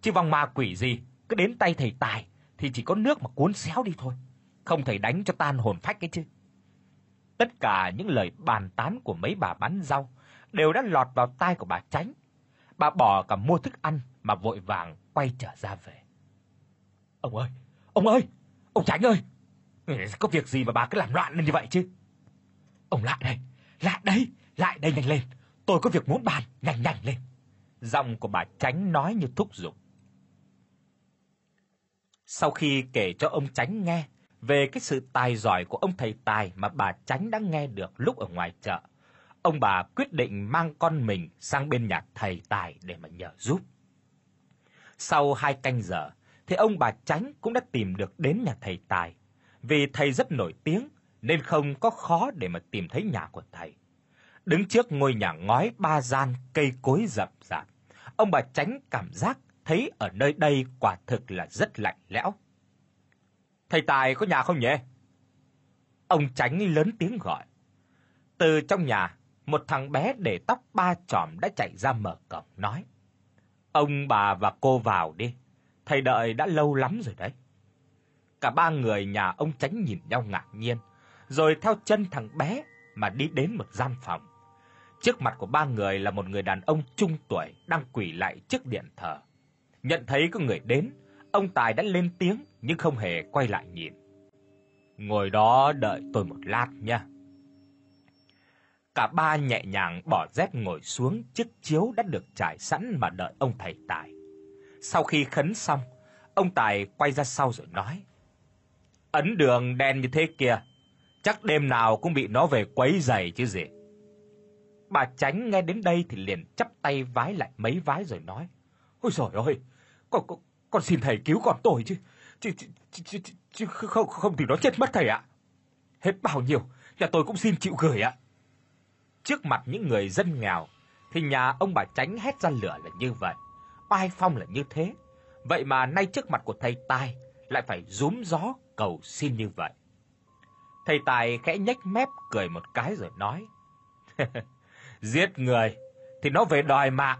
chứ vong ma quỷ gì cứ đến tay thầy Tài thì chỉ có nước mà cuốn xéo đi thôi, không thể đánh cho tan hồn phách cái chứ. Tất cả những lời bàn tán của mấy bà bán rau đều đã lọt vào tai của bà Tránh. Bà bỏ cả mua thức ăn mà vội vàng quay trở ra về. Ông ơi, ông ơi, ông Tránh ơi. Có việc gì mà bà cứ làm loạn lên như vậy chứ? Ông lại đây, lại đây, lại đây nhanh lên. Tôi có việc muốn bàn, nhanh nhanh lên. Giọng của bà Tránh nói như thúc giục. Sau khi kể cho ông Tránh nghe về cái sự tài giỏi của ông thầy tài mà bà Tránh đã nghe được lúc ở ngoài chợ, ông bà quyết định mang con mình sang bên nhà thầy tài để mà nhờ giúp. Sau hai canh giờ thì ông bà Tránh cũng đã tìm được đến nhà thầy tài. Vì thầy rất nổi tiếng nên không có khó để mà tìm thấy nhà của thầy. Đứng trước ngôi nhà ngói ba gian cây cối rậm rạp, ông bà Tránh cảm giác thấy ở nơi đây quả thực là rất lạnh lẽo. Thầy Tài có nhà không nhỉ? Ông Tránh lớn tiếng gọi. Từ trong nhà, một thằng bé để tóc ba chòm đã chạy ra mở cổng nói: "Ông bà và cô vào đi, thầy đợi đã lâu lắm rồi đấy." Cả ba người nhà ông Tránh nhìn nhau ngạc nhiên, rồi theo chân thằng bé mà đi đến một gian phòng. Trước mặt của ba người là một người đàn ông trung tuổi đang quỳ lại trước điện thờ. Nhận thấy có người đến, ông Tài đã lên tiếng nhưng không hề quay lại nhìn. Ngồi đó đợi tôi một lát nha. Cả ba nhẹ nhàng bỏ dép ngồi xuống chiếc chiếu đã được trải sẵn mà đợi ông thầy Tài. Sau khi khấn xong, ông Tài quay ra sau rồi nói: "Ấn đường đen như thế kia, chắc đêm nào cũng bị nó về quấy rầy chứ gì." Bà Tránh nghe đến đây thì liền chắp tay vái lại mấy vái rồi nói: "Ôi giời ơi, con con, con xin thầy cứu con tôi chứ, chứ, chứ, chứ, chứ, chứ không không thì nó chết mất thầy ạ. Hết bao nhiêu nhà tôi cũng xin chịu gửi ạ." Trước mặt những người dân nghèo thì nhà ông bà Tránh hét ra lửa là như vậy, oai phong là như thế, vậy mà nay trước mặt của thầy Tài lại phải rúm gió cầu xin như vậy. Thầy Tài khẽ nhếch mép cười một cái rồi nói: "Giết người thì nó về đòi mạng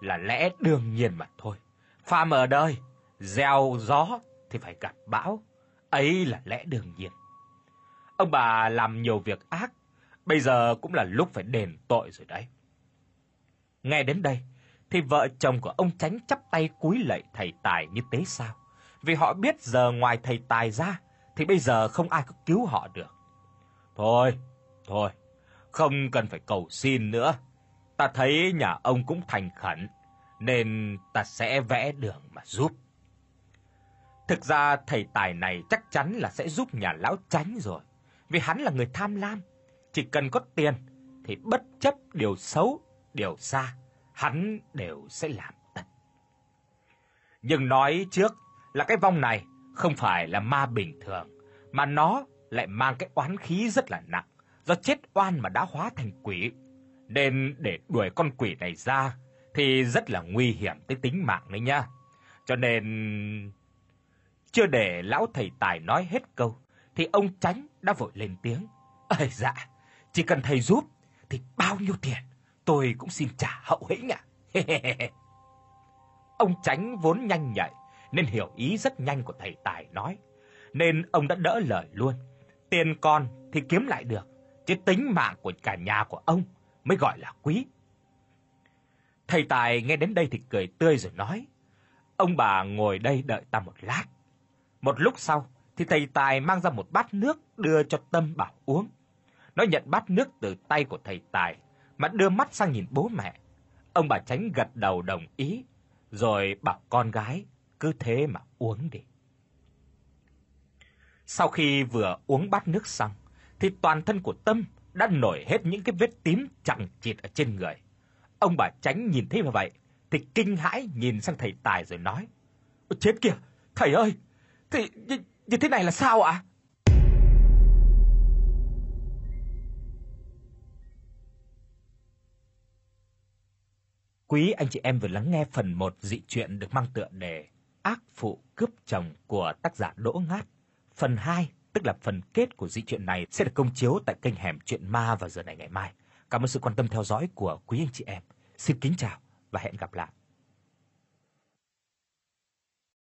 là lẽ đương nhiên mà thôi. Phàm ở đời, gieo gió thì phải gặp bão, ấy là lẽ đương nhiên. Ông bà làm nhiều việc ác, bây giờ cũng là lúc phải đền tội rồi đấy." Nghe đến đây thì vợ chồng của ông Tránh chắp tay cúi lạy thầy Tài như thế sao? Vì họ biết giờ ngoài thầy Tài ra thì bây giờ không ai có cứu họ được. Thôi, thôi, không cần phải cầu xin nữa. Ta thấy nhà ông cũng thành khẩn, nên ta sẽ vẽ đường mà giúp. Thực ra thầy tài này chắc chắn là sẽ giúp nhà lão Tránh rồi, vì hắn là người tham lam, chỉ cần có tiền thì bất chấp điều xấu, điều xa, hắn đều sẽ làm tận. Nhưng nói trước là cái vong này không phải là ma bình thường, mà nó lại mang cái oán khí rất là nặng, do chết oan mà đã hóa thành quỷ. Nên để đuổi con quỷ này ra thì rất là nguy hiểm tới tính mạng đấy nha. Cho nên chưa để lão thầy tài nói hết câu thì ông Tránh đã vội lên tiếng. "Ơi dạ, chỉ cần thầy giúp thì bao nhiêu tiền tôi cũng xin trả hậu hĩnh ạ." ông Tránh vốn nhanh nhạy nên hiểu ý rất nhanh của thầy tài nói, nên ông đã đỡ lời luôn. Tiền con thì kiếm lại được, chứ tính mạng của cả nhà của ông mới gọi là quý. Thầy Tài nghe đến đây thì cười tươi rồi nói: "Ông bà ngồi đây đợi ta một lát." Một lúc sau thì thầy Tài mang ra một bát nước đưa cho Tâm bảo uống. Nó nhận bát nước từ tay của thầy Tài mà đưa mắt sang nhìn bố mẹ. Ông bà Tránh gật đầu đồng ý, rồi bảo con gái cứ thế mà uống đi. Sau khi vừa uống bát nước xong thì toàn thân của Tâm đã nổi hết những cái vết tím chẳng chịt ở trên người. Ông bà Tránh nhìn thấy như vậy thì kinh hãi nhìn sang thầy Tài rồi nói: "Chết kìa, thầy ơi, thì như, như thế này là sao ạ?" Quý anh chị em vừa lắng nghe phần 1 dị truyện được mang tựa đề Ác phụ cướp chồng của tác giả Đỗ Ngát. Phần 2, tức là phần kết của dị truyện này sẽ được công chiếu tại kênh Hẻm Truyện Ma vào giờ này ngày mai. Cảm ơn sự quan tâm theo dõi của quý anh chị em. Xin kính chào và hẹn gặp lại.